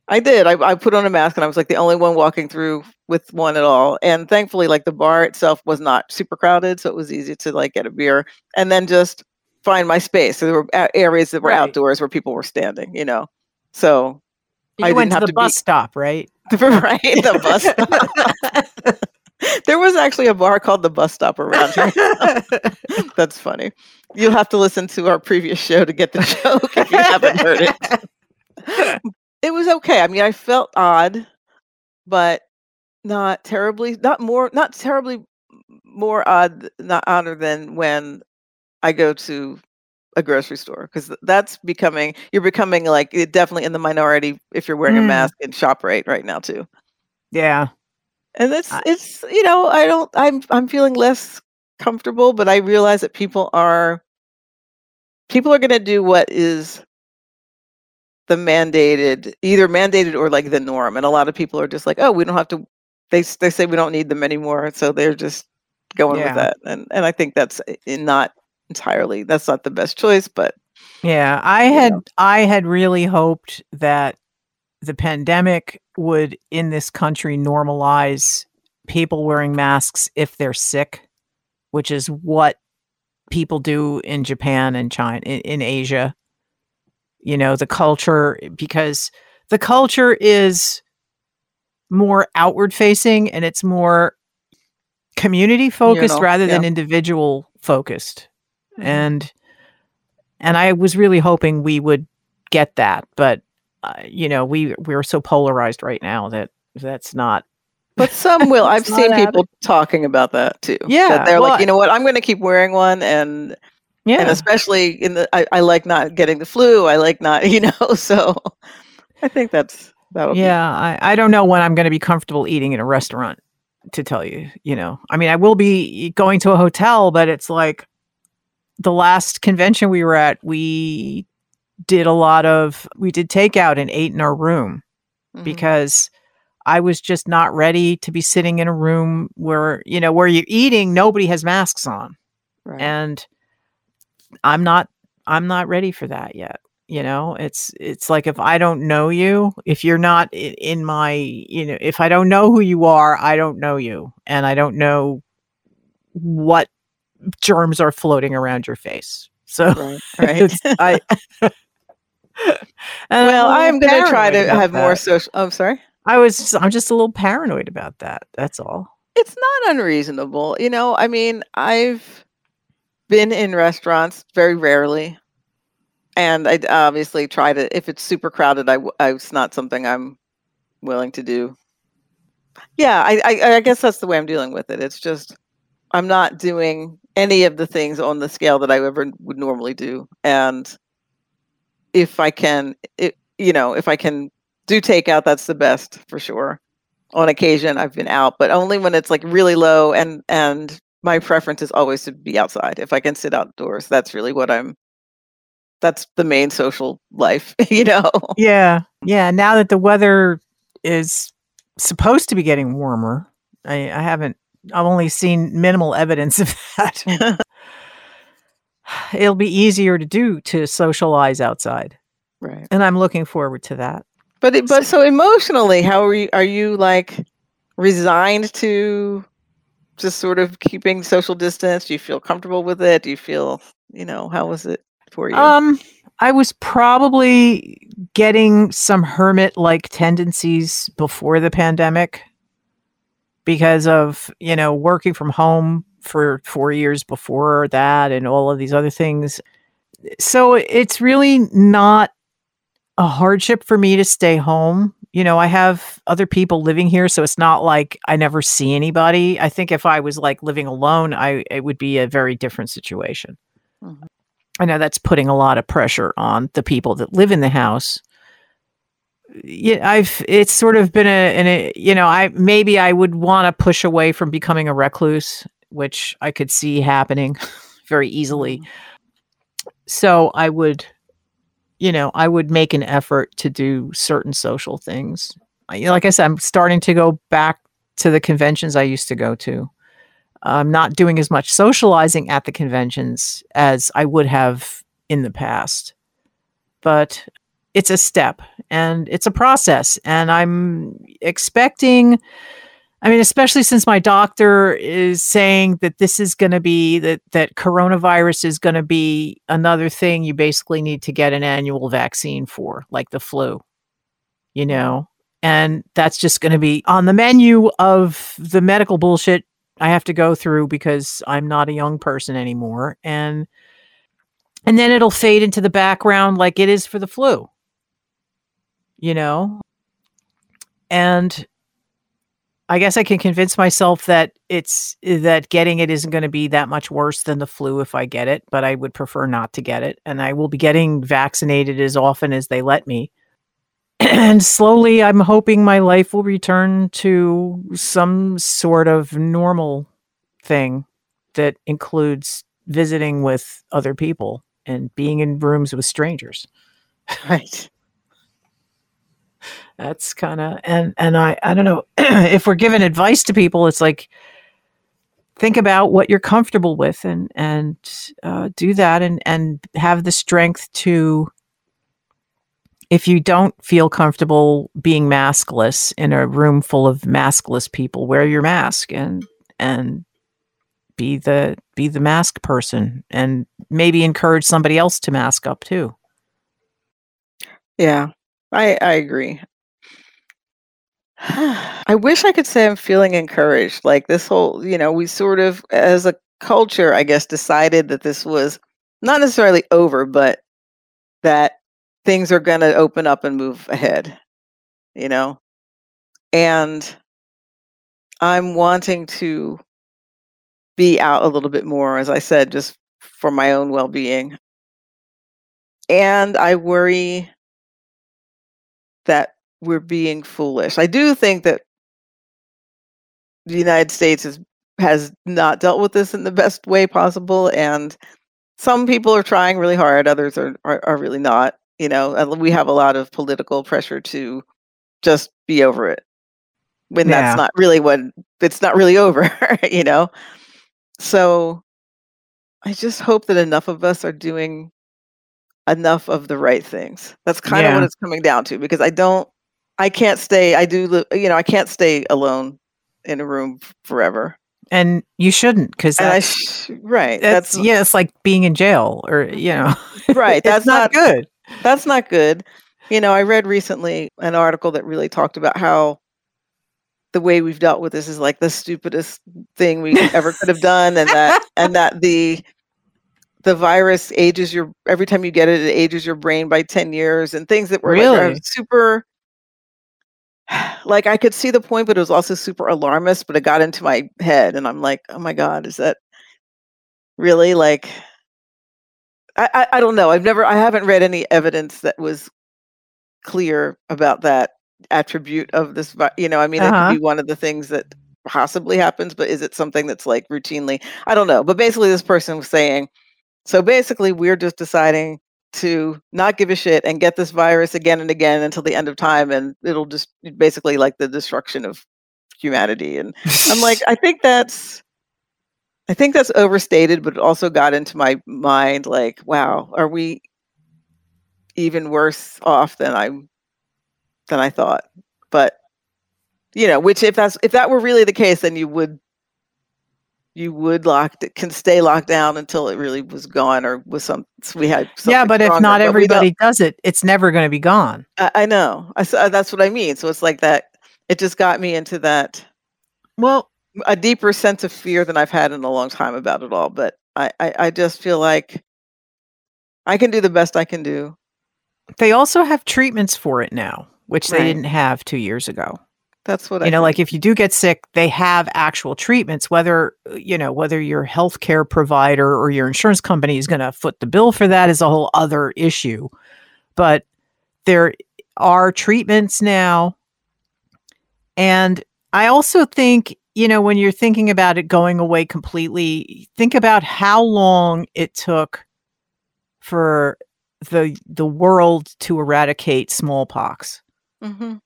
I did. I, I put on a mask, and I was like the only one walking through with one at all. And thankfully, like the bar itself was not super crowded, so it was easy to like get a beer and then just find my space. So there were areas that were Right. outdoors where people were standing. You know, so You I went didn't to have the to bus be- stop, right? right the bus. stop. there was actually a bar called the Bus Stop around here. That's funny. You'll have to listen to our previous show to get the joke if you haven't heard it. It was okay. I mean, I felt odd, but not terribly, not more, not terribly more odd, not odder than when I go to a grocery store because that's becoming you're becoming like eh, definitely in the minority if you're wearing a Mm. mask in ShopRite right right now too. yeah. And it's I- it's you know I don't I'm I'm feeling less comfortable, but I realize that people are people are going to do what is the mandated either mandated or like the norm, and a lot of people are just like oh we don't have to they they say we don't need them anymore, so they're just going Yeah. with that, and and I think that's i- i- not entirely that's not the best choice, but Yeah, I had know. I had really hoped that the pandemic would in this country normalize people wearing masks if they're sick, which is what people do in Japan and China in, in Asia. You know, the culture because the culture is more outward facing and it's more community focused Communal, rather than individual focused. Mhm. And and I was really hoping we would get that, but uh, you know, we we're so polarized right now that that's not. But some will. I've seen people talking about that too. that Yeah, they're well, like, you know what, I'm going to keep wearing one, and yeah, and especially in the, I, I like not getting the flu. I like not, you know. So I think that's that'll be yeah. I I don't know when I'm going to be comfortable eating in a restaurant. To tell you, you know, I mean, I will be going to a hotel, but it's like the last convention we were at. We did a lot of we did takeout and ate in our room. Mhm. because I was just not ready to be sitting in a room where, you know, where you're eating, nobody has masks on. Right. And I'm not I'm not ready for that yet. You know, it's it's like if I don't know you, if you're not in my, you know, if I don't know who you are, I don't know you and I don't know what germs are floating around your face. So right. Right. I And well, I'm going to try to have more social. Oh, I'm sorry. I was just, I'm just a little paranoid about that. That's all. It's not unreasonable. You know, I mean, I've been in restaurants very rarely. And I obviously try to, if it's super crowded, I, I- it's not something I'm willing to do. Yeah, I, I, I guess that's the way I'm dealing with it. It's just, I'm not doing any of the things on the scale that I ever would normally do. And if I can, it, you know, if I can do takeout, that's the best for sure on occasion I've been out, but only when it's like really low and and my preference is always to be outside. If I can sit outdoors, that's really what I'm that's the main social life, you know. Yeah. Yeah. Now that the weather is supposed to be getting warmer, I, I haven't, I've only seen minimal evidence of that. It'll be easier to do to socialize outside. right. And I'm looking forward to that. But it, but so emotionally, how are you are you like resigned to just sort of keeping social distance? Do you feel comfortable with it? Do you feel, you know, how was it for you? Um, I was probably getting some hermit like tendencies before the pandemic because of, you know, working from home for 4 years before that and all of these other things. So it's really not a hardship for me to stay home. You know, I have other people living here, so it's not like I never see anybody. I think if I was like living alone, I it would be a very different situation. Mhm. I know that's putting a lot of pressure on the people that live in the house. Yeah, I've it's sort of been a, an a you know, I maybe I would want to push away from becoming a recluse, which I could see happening very easily. Mm-hmm. So I would you know, I would make an effort to do certain social things. I- Like I said, I'm starting to go back to the conventions I used to go to. I'm not doing as much socializing at the conventions as I would have in the past. But it's a step and it's a process. And I'm expecting, I mean, especially since my doctor is saying that this is going to be that, that coronavirus is going to be another thing you basically need to get an annual vaccine for, like the flu, you know? And that's just going to be on the menu of the medical bullshit I have to go through because I'm not a young person anymore. And and then it'll fade into the background like it is for the flu. You know? And I guess I can convince myself that it's that getting it isn't going to be that much worse than the flu if I get it, but I would prefer not to get it. And I will be getting vaccinated as often as they let me. And slowly, I'm hoping my life will return to some sort of normal thing that includes visiting with other people and being in rooms with strangers. right. That's kind of and and I I don't know if we're giving advice to people, it's like think about what you're comfortable with and and uh, do that and and have the strength to if you don't feel comfortable being maskless in a room full of maskless people wear your mask and and be the be the mask person and maybe encourage somebody else to mask up too Yeah. I I agree. I wish I could say I'm feeling encouraged. Like this whole, you know, we sort of, as a culture, I guess, decided that this was not necessarily over, but that things are going to open up and move ahead, you know? And I'm wanting to be out a little bit more, as I said, just for my own well being. And I worry that we're being foolish. I do think that the United States is, has not dealt with this in the best way possible, and some people are trying really hard, others are, are, are really not. You know, we have a lot of political pressure to just be over it. when Yeah. that's not really what it's not really over, you know? So I just hope that enough of us are doing enough of the right things. That's kind of what it's coming down to because I don't, I can't stay, I do, you know, I can't stay alone in a room forever. And you shouldn't because that's, sh- right. that's, That's, yeah, it's like being in jail or, you know, right. That's not, not, good. that's not good. You know, I read recently an article that really talked about how the way we've dealt with this is like the stupidest thing we ever could have done, and that and that the the virus ages your every time you get it, it ages your brain by ten years, and things that were like, Really? super. Like I could see the point, but it was also super alarmist. But it got into my head, and I'm like, oh my god, is that really like? I, I, I don't know. I've never, I haven't read any evidence that was clear about that attribute of this. You know, I mean, Uh-huh. could be one of the things that possibly happens, but is it something that's like routinely? I don't know. But basically, this person was saying, so basically, we're just deciding to not give a shit and get this virus again and again until the end of time, and it'll just basically like the destruction of humanity. And I'm like, I think that's I think that's overstated, but it also got into my mind like, wow, are we even worse off than I than I thought? But you know, which if that's if that were really the case, then you would you would lock it can stay locked down until it really was gone or was some we had yeah, but if stronger, not but don't- everybody does it, it's never going to be gone. I, I know I, uh, that's what I mean. So it's like that. It just got me into that Well, a deeper sense of fear than I've had in a long time about it all. But I, I, I just feel like I can do the best I can do. they also have treatments for it now, which they didn't have two years ago. That's what I you know think. like if you do get sick they have actual treatments whether you know whether your healthcare provider or your insurance company is going to foot the bill for that is a whole other issue but there are treatments now and i also think you know when you're thinking about it going away completely think about how long it took for the the world to eradicate smallpox Mhm.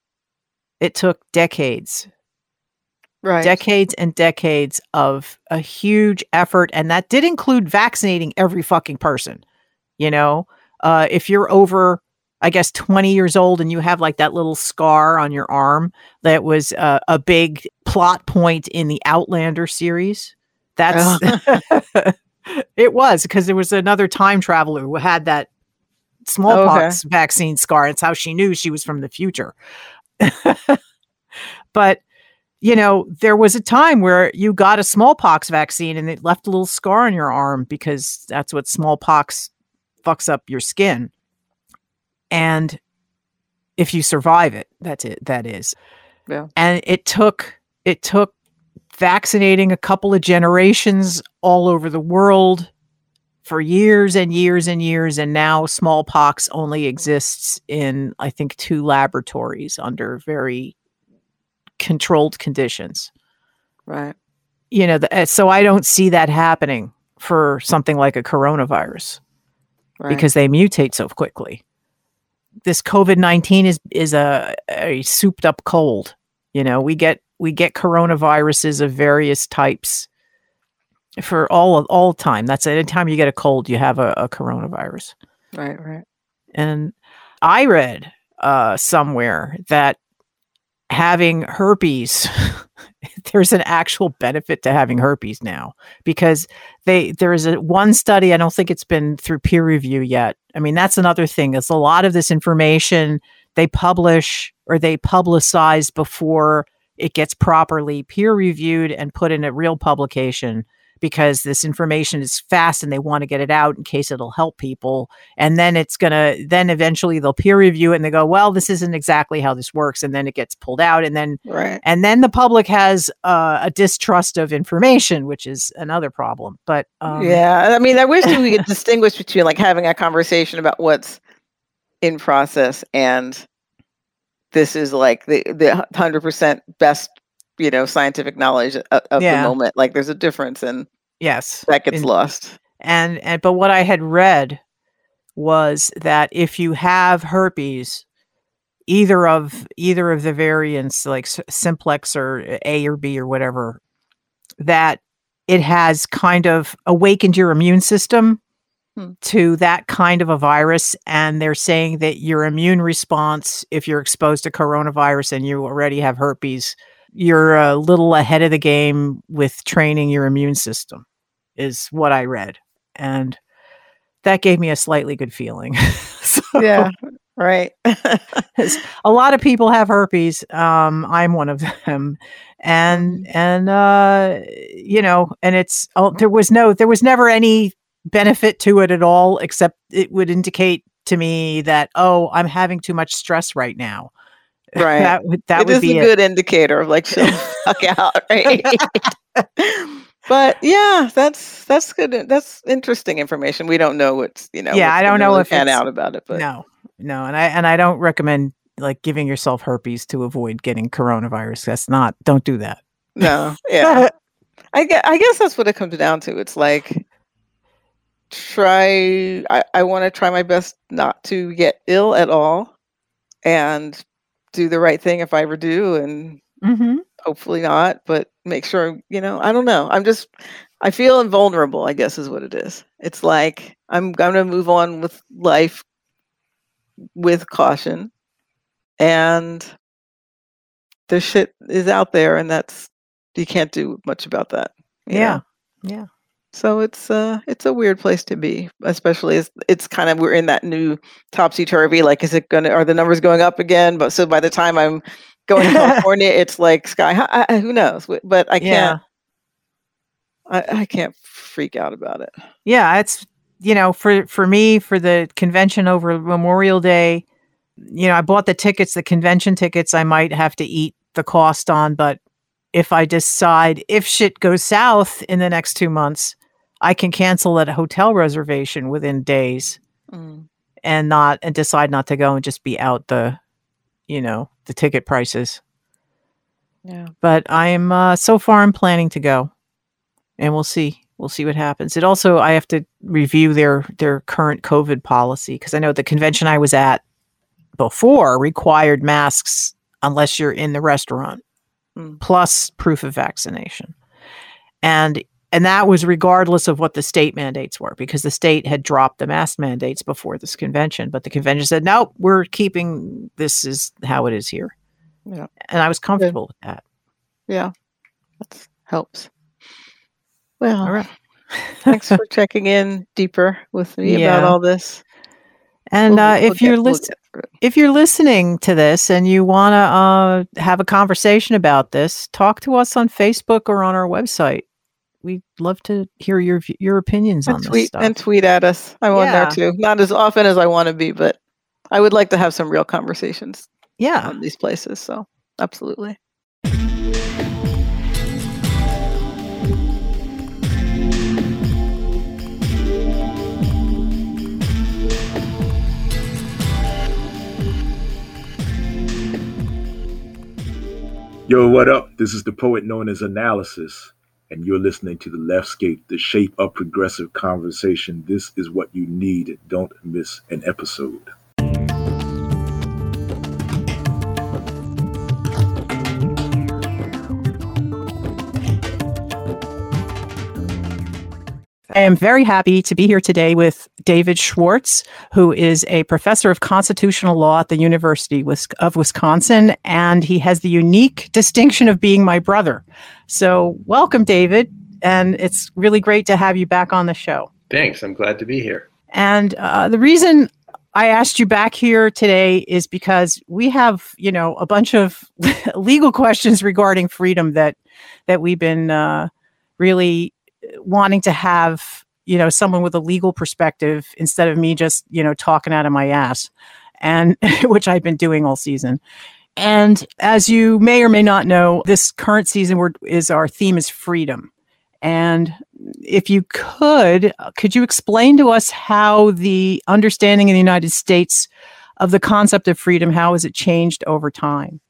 It took decades right. decades and decades of a huge effort and that did include vaccinating every fucking person you know? Uh, if you're over i guess 20 years old and you have like that little scar on your arm that was uh, a big plot point in the outlander series that's it was because there was another time traveler who had that smallpox vaccine scar. It's how she knew she was from the future but you know, there was a time where you got a smallpox vaccine and it left a little scar on your arm because that's what smallpox fucks up your skin. And if you survive it, that's it, that is. Yeah. And it took it took vaccinating a couple of generations all over the world for years and years and years and now smallpox only exists in I think two laboratories under very controlled conditions right. you know the, uh, so i don't see that happening for something like a coronavirus Right. because they mutate so quickly this covid-19 is is a, a souped up cold you know we get we get coronaviruses of various types for all of all time that's anytime you get a cold you have a, a coronavirus right. Right. and I read uh, somewhere that having herpes, there's an actual benefit to having herpes now because they there is a one study. I don't think it's been through peer review yet. I mean, that's another thing. It's a lot of this information they publish or they publicize before it gets properly peer reviewed and put in a real publication because this information is fast and they want to get it out in case it'll help people and then it's going to then eventually they'll peer review it and they go well this isn't exactly how this works and then it gets pulled out and then Right. and then the public has uh, a distrust of information which is another problem but um, yeah. I mean, I wish we could distinguish between like having a conversation about what's in process and this is like the the hundred percent best you know scientific knowledge of, of Yeah. the moment. Like, there's a difference, and yes that gets In- lost. and and but what i had read was that if you have herpes either of either of the variants like simplex or a or b or whatever that it has kind of awakened your immune system hmm. to that kind of a virus and they're saying that your immune response if you're exposed to coronavirus and you already have herpes you're a little ahead of the game with training your immune system is what i read and that gave me a slightly good feeling so, yeah Right. a lot of people have herpes. Um, I'm one of them. And mm-hmm. and uh, you know, and it's oh, there was no there was never any benefit to it at all, except it would indicate to me that oh, I'm having too much stress right now. Right. that would that it would be a good indicator of like fuck out, right? But yeah, that's that's good. That's interesting information. We don't know what's you know. Yeah, I don't know if it's out about it, but no, no, and I and I don't recommend like giving yourself herpes to avoid getting coronavirus. That's not. Don't do that. No. Yeah. I guess, I guess that's what it comes down to. It's like try. I, I want to try my best not to get ill at all, and do the right thing if I ever do, and mm-hmm. Hopefully not. But make sure you know. I don't know. I'm just. I feel invulnerable. I guess is what it is. It's like I'm going to move on with life with caution. And the shit is out there, and that's you can't do much about that. Yeah, know? yeah. So it's uh it's a weird place to be, especially as it's kind of we're in that new topsy turvy. Like, is it gonna are the numbers going up again? But so by the time I'm going to California, it's like sky high. I, who knows? But I can't. Yeah. I, I can't freak out about it. Yeah, it's you know, for for me, for the convention over Memorial Day, you know, I bought the tickets, the convention tickets. I might have to eat the cost on, but if I decide if shit goes south in the next two months, I can cancel that hotel reservation within days, mm. and not and decide not to go and just be out the, you know, the ticket prices. Yeah. But I'm uh, so far I'm planning to go, and we'll see we'll see what happens. It also I have to review their their current COVID policy because I know the convention I was at before required masks unless you're in the restaurant, mm. plus proof of vaccination, and and that was regardless of what the state mandates were because the state had dropped the mask mandates before this convention, but the convention said nope, we're keeping this is how it is here. Yeah, and I was comfortable with that. Yeah, that helps. Well, all right. thanks for checking in deeper with me yeah. about all this. And we'll, uh, if we'll you're listening, we'll if you're listening to this and you want to uh, have a conversation about this, talk to us on Facebook or on our website. We'd love to hear your your opinions and on tweet, this stuff. And tweet at us. I'm yeah. on there too. Not as often as I want to be, but I would like to have some real conversations. Yeah, on these places. So absolutely. Yo, what up? This is the poet known as Analysis, and you're listening to The Leftscape, the shape of progressive conversation. This is what you need. Don't miss an episode. I am very happy to be here today with David Schwartz, who is a professor of constitutional law at the University of Wisconsin, and he has the unique distinction of being my brother. So, welcome, David, and it's really great to have you back on the show. Thanks. I'm glad to be here. And uh, the reason I asked you back here today is because we have, you know, a bunch of legal questions regarding freedom that that we've been uh, really wanting to have you know someone with a legal perspective instead of me just you know talking out of my ass and which i've been doing all season. And as you may or may not know this current season is our theme is freedom. And if you could could you explain to us how the understanding in the united states of the concept of freedom how has it changed over time?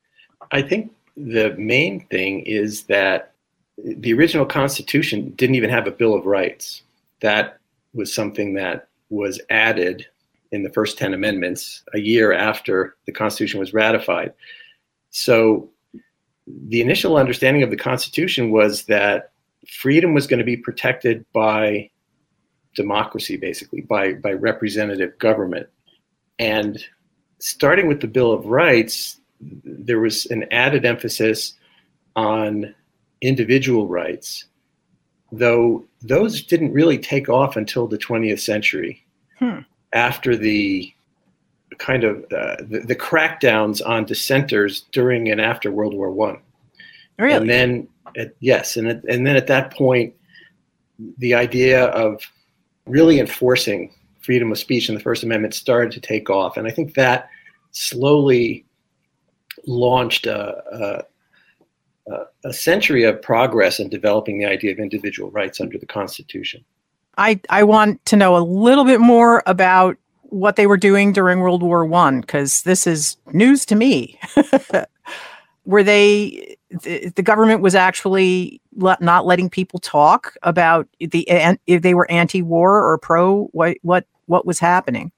I think the main thing is that the original Constitution didn't even have a Bill of Rights. That was something that was added in the first 10 amendments a year after the Constitution was ratified. So the initial understanding of the Constitution was that freedom was going to be protected by democracy, basically, by, by representative government. And starting with the Bill of Rights, there was an added emphasis on individual rights, though those didn't really take off until the 20th century. Hmm. After the kind of uh, the, the, crackdowns on dissenters during and after World War One. Really? And then, at, yes, and at, and then at that point, the idea of really enforcing freedom of speech and the First Amendment started to take off, and I think that slowly launched a, a, a century of progress in developing the idea of individual rights under the Constitution. I, I want to know a little bit more about what they were doing during World War One because this is news to me. were they the, the, government was actually not letting people talk about the if they were anti-war or pro what what what was happening?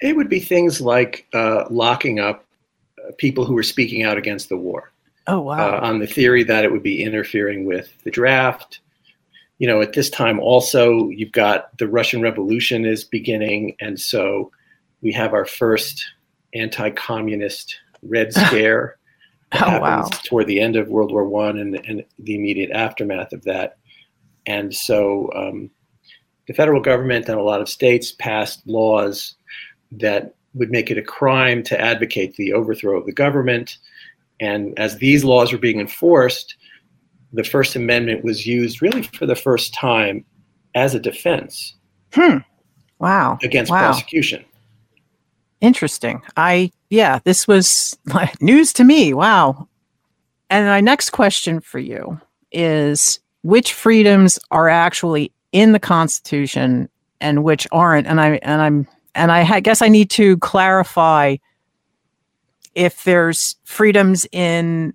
It would be things like uh, locking up uh, people who were speaking out against the war. Oh wow! Uh, on the theory that it would be interfering with the draft, you know, at this time also you've got the Russian Revolution is beginning, and so we have our first anti-communist Red Scare. oh wow! Toward the end of World War One and, and the immediate aftermath of that, and so um, the federal government and a lot of states passed laws that would make it a crime to advocate the overthrow of the government. And as these laws were being enforced, the First Amendment was used really for the first time as a defense. Hmm. Wow. Against wow. prosecution. Interesting. I, yeah, this was news to me. Wow. And my next question for you is which freedoms are actually in the Constitution and which aren't? And I, and I'm, and I guess I need to clarify if there's freedoms in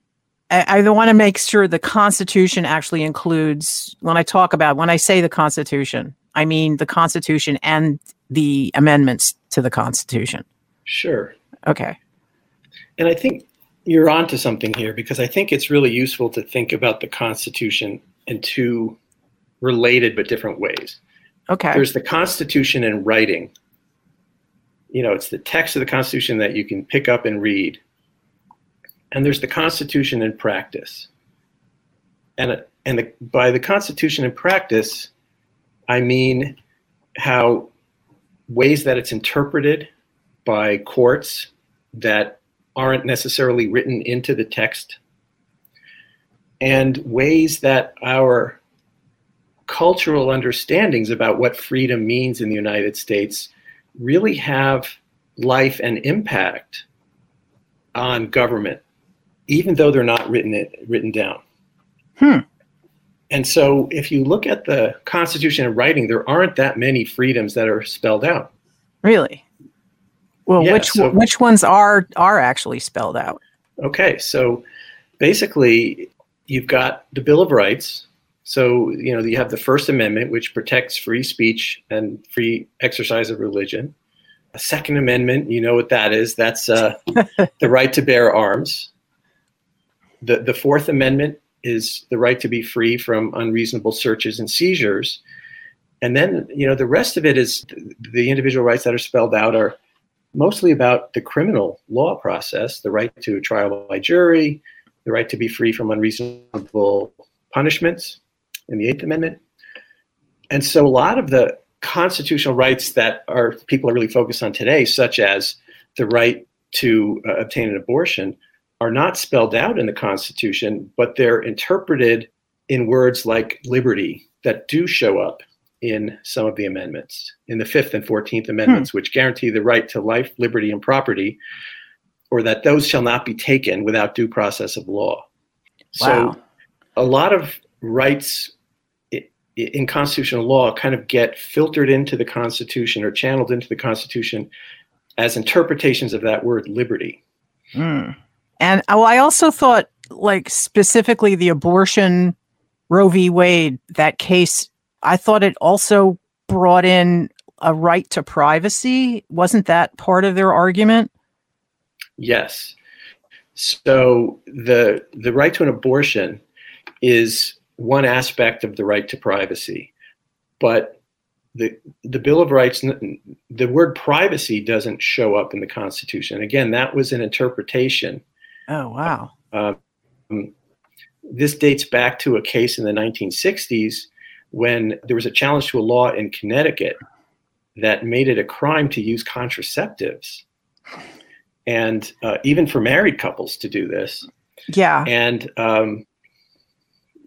I, I want to make sure the Constitution actually includes, when I talk about, when I say the Constitution, I mean the Constitution and the amendments to the Constitution. Sure. Okay. And I think you're onto something here because I think it's really useful to think about the Constitution in two related but different ways. Okay. There's the Constitution in writing. You know, it's the text of the Constitution that you can pick up and read and there's the Constitution in practice. And, and the, by the Constitution in practice, I mean how ways that it's interpreted by courts that aren't necessarily written into the text, and ways that our cultural understandings about what freedom means in the United States really have life and impact on government even though they're not written it, written down. Hmm. And so, if you look at the Constitution in writing, there aren't that many freedoms that are spelled out. Really? Well, yeah, which so, which ones are are actually spelled out? Okay, so basically, you've got the Bill of Rights. So you know you have the First Amendment, which protects free speech and free exercise of religion. A Second Amendment, you know what that is? That's uh, the right to bear arms the, the Fourth Amendment is the right to be free from unreasonable searches and seizures. And then, you know, the rest of it is the individual rights that are spelled out are mostly about the criminal law process, the right to trial by jury, the right to be free from unreasonable punishments in the Eighth Amendment. And so a lot of the constitutional rights that are people are really focused on today, such as the right to uh, obtain an abortion, are not spelled out in the Constitution, but they're interpreted in words like liberty that do show up in some of the amendments, in the Fifth and Fourteenth Amendments, hmm. which guarantee the right to life, liberty, and property, or that those shall not be taken without due process of law. Wow. So a lot of rights in constitutional law kind of get filtered into the Constitution or channeled into the Constitution as interpretations of that word liberty. Hmm. And oh, I also thought, like specifically the abortion Roe v. Wade, that case, I thought it also brought in a right to privacy? Wasn't that part of their argument? Yes. So the the right to an abortion is one aspect of the right to privacy, but the the Bill of Rights, the word privacy doesn't show up in the Constitution. Again, that was an interpretation. Oh wow! Um, this dates back to a case in the 1960s when there was a challenge to a law in Connecticut that made it a crime to use contraceptives, and uh, even for married couples to do this. Yeah. And um,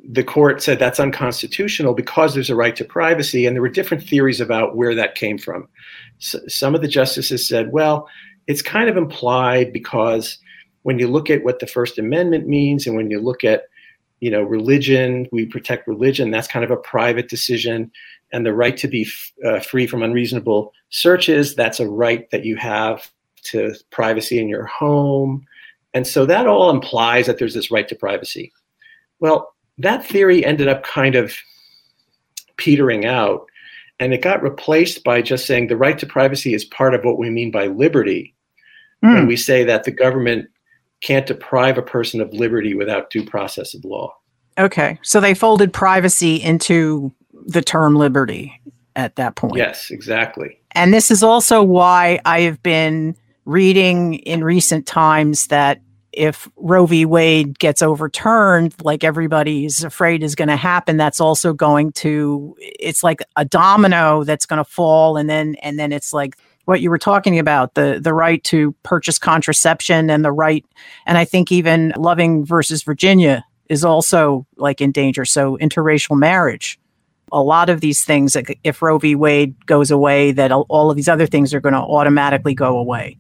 the court said that's unconstitutional because there's a right to privacy, and there were different theories about where that came from. So some of the justices said, well, it's kind of implied because when you look at what the First Amendment means, and when you look at you know religion, we protect religion. That's kind of a private decision, and the right to be uh, free from unreasonable searches. That's a right that you have to privacy in your home, and so that all implies that there's this right to privacy. Well, that theory ended up kind of petering out and it got replaced by just saying the right to privacy is part of what we mean by liberty. Mm. when we say that the government can't deprive a person of liberty without due process of law. Okay so they folded privacy into the term liberty at that point. Yes exactly. And this is also why i have been reading in recent times that if Roe v. Wade gets overturned, like everybody's afraid is going to happen, that's also going to it's like a domino that's going to fall, and then and then it's like what you were talking about the the right to purchase contraception and the right, and I think even Loving versus Virginia is also like in danger. So interracial marriage. A lot of these things, if Roe v. Wade goes away, that all of these other things are going to automatically go away,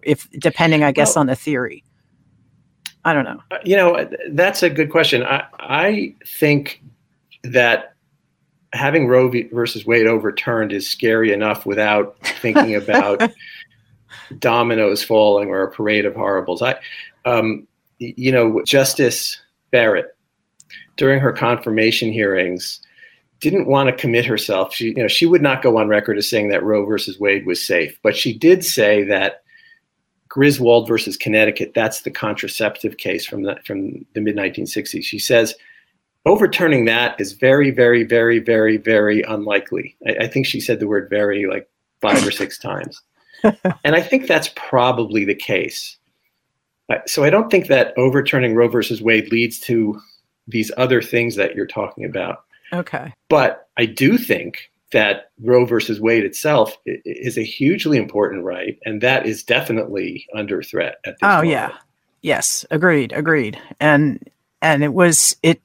if depending, I guess, well, on the theory. I don't know. Uh, you know, that's a good question. I, I think that having Roe v. versus Wade overturned is scary enough without thinking about dominoes falling or a parade of horribles. I, um, you know, Justice Barrett during her confirmation hearings didn't want to commit herself. She, you know, she would not go on record as saying that Roe versus Wade was safe, but she did say that Griswold versus Connecticut, that's the contraceptive case from the from the mid 1960s. She says overturning that is very, very, very, very, very unlikely. I, I think she said the word "very" like five or six times, and I think that's probably the case. So I don't think that overturning Roe versus Wade leads to these other things that you're talking about. Okay. But I do think that Roe versus Wade itself is a hugely important right, and that is definitely under threat at this Oh moment. yeah, yes, agreed, agreed, and and it was it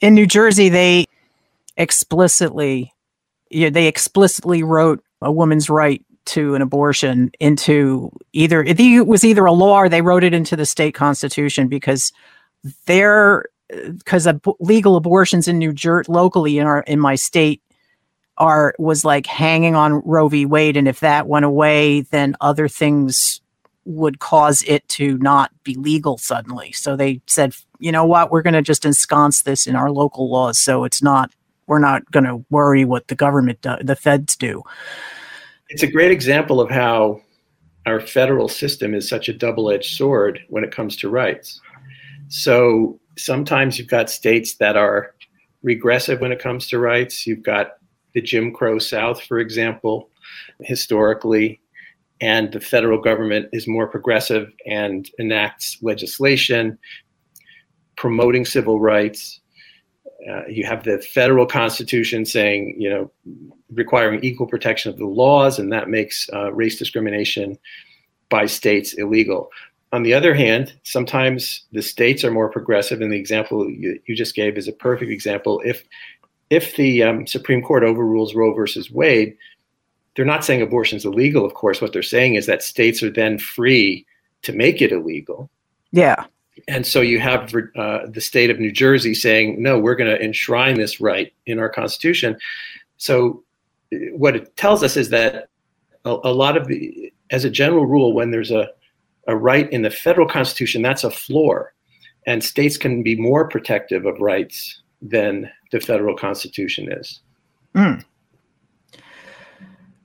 in New Jersey they explicitly, yeah, they explicitly wrote a woman's right to an abortion into either it was either a law or they wrote it into the state constitution because they're because legal abortions in New Jersey locally in our in my state are was like hanging on Roe v. Wade, and if that went away, then other things would cause it to not be legal suddenly. So they said, you know what, we're going to just ensconce this in our local laws, so it's not we're not going to worry what the government do, the feds do. It's a great example of how our federal system is such a double-edged sword when it comes to rights. So sometimes you've got states that are regressive when it comes to rights. You've got the Jim Crow South, for example, historically, and the federal government is more progressive and enacts legislation promoting civil rights. Uh, you have the federal constitution saying, you know, requiring equal protection of the laws, and that makes uh, race discrimination by states illegal. On the other hand, sometimes the states are more progressive, and the example you, you just gave is a perfect example. If if the um, Supreme Court overrules Roe versus Wade, they're not saying abortion is illegal. Of course, what they're saying is that states are then free to make it illegal. Yeah. And so you have uh, the state of New Jersey saying, no, we're going to enshrine this right in our Constitution. So uh, what it tells us is that a, a lot of the, as a general rule, when there's a, a right in the federal Constitution, that's a floor. And states can be more protective of rights than the federal constitution is. Mm.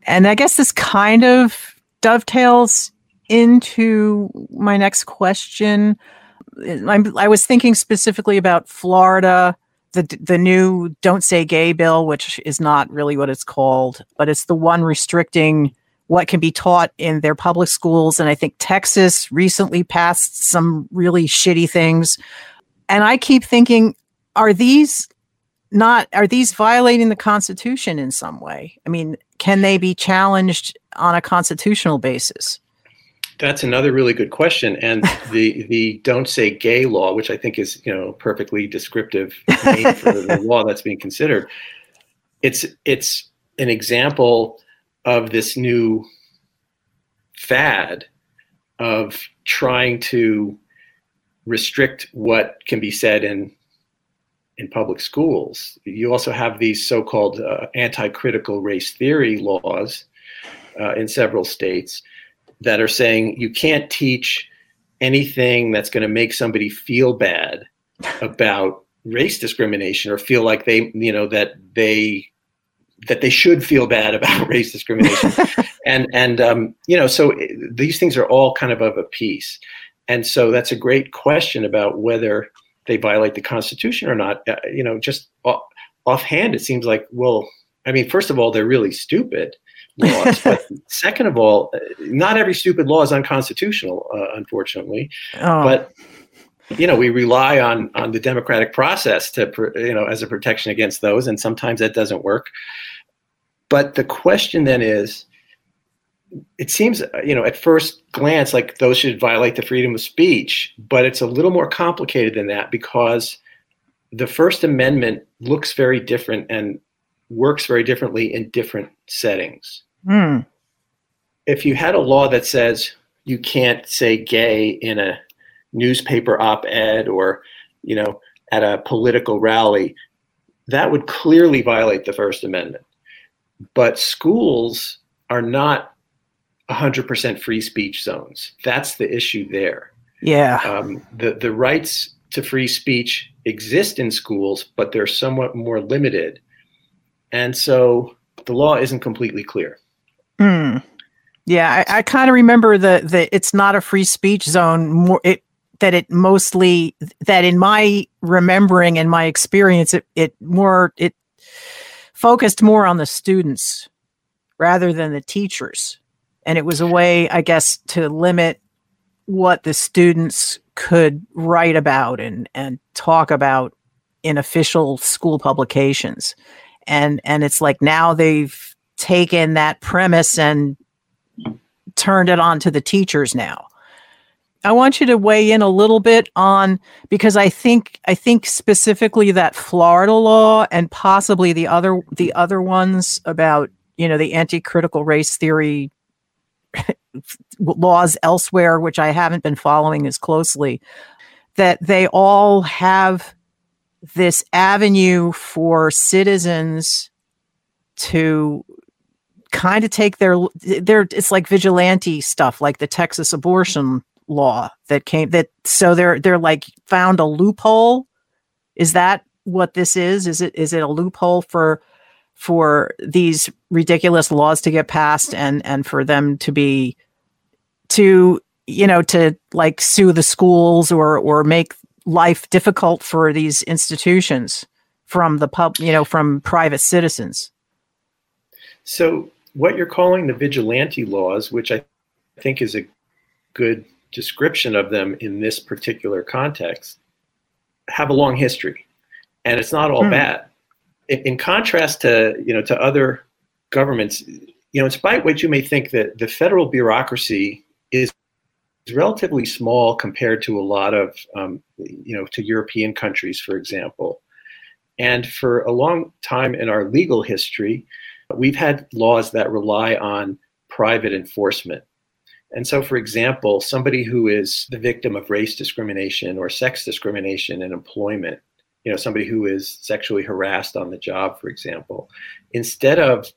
and I guess this kind of dovetails into my next question. I'm, I was thinking specifically about Florida, the the new "Don't Say Gay" bill, which is not really what it's called, but it's the one restricting what can be taught in their public schools. And I think Texas recently passed some really shitty things. And I keep thinking, are these not are these violating the Constitution in some way? I mean, can they be challenged on a constitutional basis? That's another really good question. And the the don't say gay law, which I think is you know perfectly descriptive name for the law that's being considered, it's it's an example of this new fad of trying to restrict what can be said in in public schools. You also have these so-called uh, anti-critical race theory laws uh, in several states that are saying you can't teach anything that's going to make somebody feel bad about race discrimination or feel like they you know that they that they should feel bad about race discrimination and and um, you know so these things are all kind of of a piece and so that's a great question about whether they violate the constitution or not uh, you know just off, offhand it seems like well i mean first of all they're really stupid laws. but second of all, not every stupid law is unconstitutional, uh, unfortunately. Oh. But you know, we rely on on the democratic process to you know as a protection against those, and sometimes that doesn't work. But the question then is, it seems you know at first glance like those should violate the freedom of speech, but it's a little more complicated than that because the First Amendment looks very different and works very differently in different settings. Mm. If you had a law that says you can't say gay in a newspaper op-ed or, you know, at a political rally, that would clearly violate the First Amendment. But schools are not 100% free speech zones. That's the issue there. Yeah. Um, the the rights to free speech exist in schools, but they're somewhat more limited, and so the law isn't completely clear. Mm. Yeah, I, I kind of remember the the it's not a free speech zone. More it that it mostly that in my remembering and my experience, it it more it focused more on the students rather than the teachers, and it was a way, I guess, to limit what the students could write about and and talk about in official school publications and and it's like now they've taken that premise and turned it on to the teachers now. I want you to weigh in a little bit on because I think I think specifically that Florida law and possibly the other the other ones about you know the anti-critical race theory laws elsewhere which I haven't been following as closely that they all have this avenue for citizens to kind of take their their it's like vigilante stuff like the Texas abortion law that came that so they're they're like found a loophole. Is that what this is? Is it is it a loophole for for these ridiculous laws to get passed and and for them to be to you know to like sue the schools or or make life difficult for these institutions from the pub you know from private citizens so what you're calling the vigilante laws, which I think is a good description of them in this particular context, have a long history, and it's not all hmm. bad. In, contrast to you know to other governments, you know, in spite what you may think that the federal bureaucracy is relatively small compared to a lot of um, you know to European countries, for example. And for a long time in our legal history, We've had laws that rely on private enforcement. And so, for example, somebody who is the victim of race discrimination or sex discrimination in employment, you know, somebody who is sexually harassed on the job, for example, instead of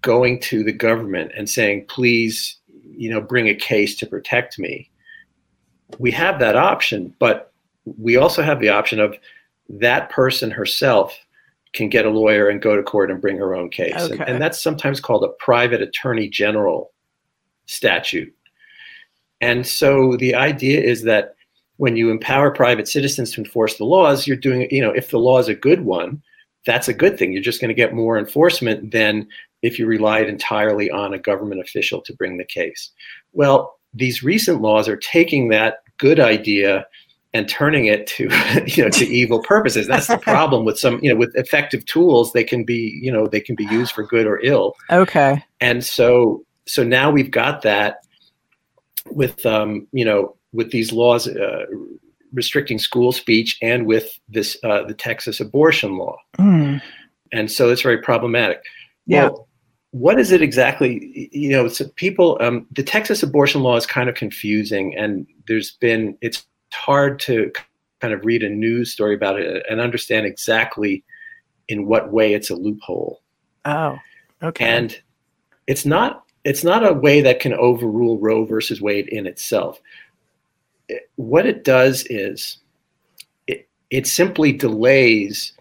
going to the government and saying, please, you know, bring a case to protect me, we have that option, but we also have the option of that person herself can get a lawyer and go to court and bring her own case. And, and that's sometimes called a private attorney general statute. And so the idea is that when you empower private citizens to enforce the laws, you're doing, you know, if the law is a good one, that's a good thing. You're just going to get more enforcement than if you relied entirely on a government official to bring the case. Well, these recent laws are taking that good idea and turning it to you know to evil purposes that's the problem with some you know with effective tools they can be you know they can be used for good or ill Okay. and so so now we've got that with um you know with these laws uh, restricting school speech and with this uh, the texas abortion law Hmm. and so it's very problematic Yeah. well, what is it exactly? You know, so people, um, the Texas abortion law is kind of confusing, and there's been, it's hard to kind of read a news story about it and understand exactly in what way it's a loophole. Oh. Okay. And it's not, it's not a way that can overrule Roe versus Wade in itself. What it does is, it, it simply delays.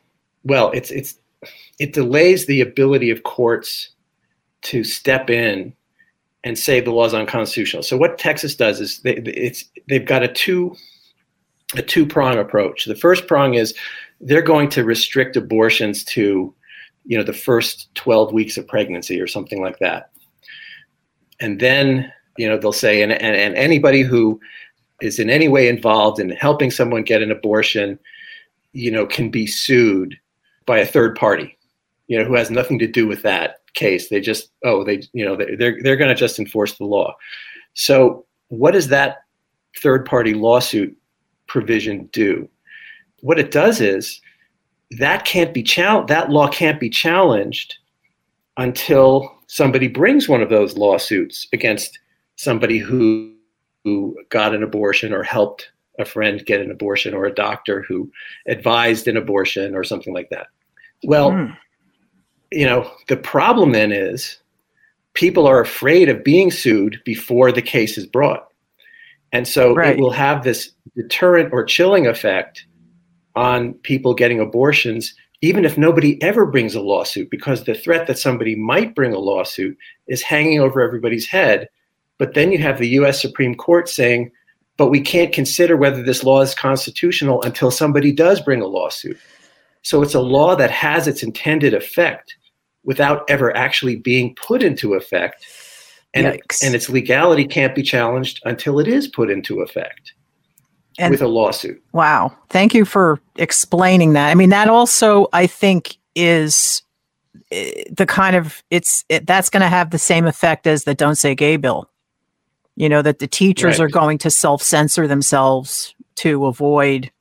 Well, it's it's it delays the ability of courts to step in and say the law is unconstitutional. So what Texas does is they, it's they've got a two a two prong approach. The first prong is they're going to restrict abortions to you know the first 12 weeks of pregnancy or something like that. And then you know they'll say and, and, and anybody who is in any way involved in helping someone get an abortion you know can be sued by a third party you know who has nothing to do with that case. They just oh they you know they- they're they're going to just enforce the law. So what does that third party lawsuit provision do? What it does is that can't be chal- that law can't be challenged until somebody brings one of those lawsuits against somebody who who got an abortion or helped a friend get an abortion or a doctor who advised an abortion or something like that well Hmm. you know, the problem then is people are afraid of being sued before the case is brought. And so Right. it will have this deterrent or chilling effect on people getting abortions, even if nobody ever brings a lawsuit, because the threat that somebody might bring a lawsuit is hanging over everybody's head. But then you have the US Supreme Court saying, but we can't consider whether this law is constitutional until somebody does bring a lawsuit. So it's a law that has its intended effect without ever actually being put into effect. And, and its legality can't be challenged until it is put into effect And- with a lawsuit. Wow. Thank you for explaining that. I mean, that also, I think, is eh, the kind of it's it, that's going to have the same effect as the "Don't Say Gay" bill. You know that the teachers Right. are going to self censor themselves to avoid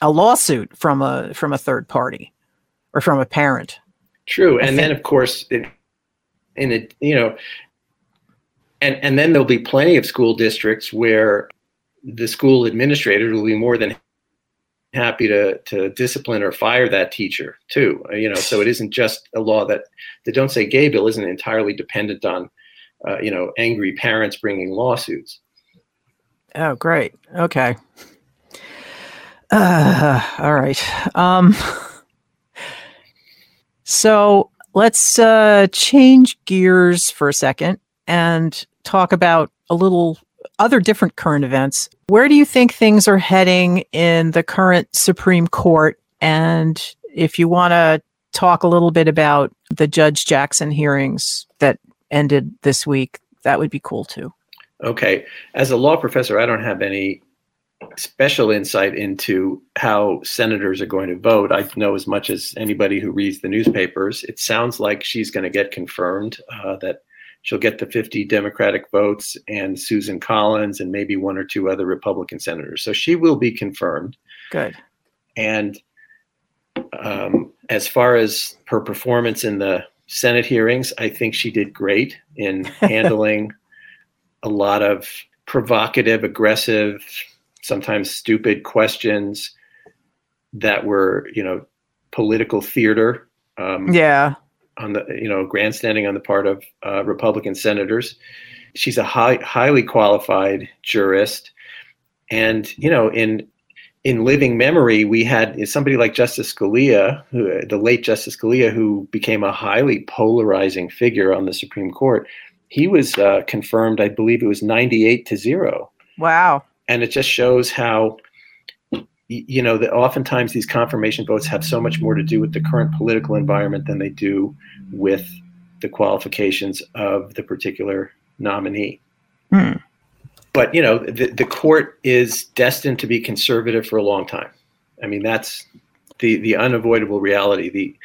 a lawsuit from a from a third party or from a parent. True. I And then, of course, in, in it, you know, and, and then there'll be plenty of school districts where the school administrator will be more than happy to, to discipline or fire that teacher too. You know, so it isn't just a law that the Don't Say Gay bill isn't entirely dependent on, uh, you know, angry parents bringing lawsuits. Oh, great. Okay. Uh, all right. Um, so let's uh, change gears for a second and talk about a little other different current events. Where do you think things are heading in the current Supreme Court? And if you want to talk a little bit about the Judge Jackson hearings that ended this week, that would be cool too. Okay. As a law professor, I don't have any special insight into how senators are going to vote. I know as much as anybody who reads the newspapers. It sounds like she's going to get confirmed, uh, that she'll get the 50 Democratic votes and Susan Collins and maybe one or two other Republican senators. So she will be confirmed. Good. And um, as far as her performance in the Senate hearings, I think she did great in handling a lot of provocative, aggressive, sometimes stupid questions that were, you know, political theater. Um, Yeah. on the you know grandstanding on the part of uh, Republican senators. She's a high, highly qualified jurist, and you know in in living memory, we had somebody like Justice Scalia, who, the late Justice Scalia, who became a highly polarizing figure on the Supreme Court. He was uh, confirmed, I believe it was 98 to zero. Wow. And it just shows how, you know, that oftentimes these confirmation votes have so much more to do with the current political environment than they do with the qualifications of the particular nominee. Hmm but you know the, the court is destined to be conservative for a long time. I mean that's the the unavoidable reality. The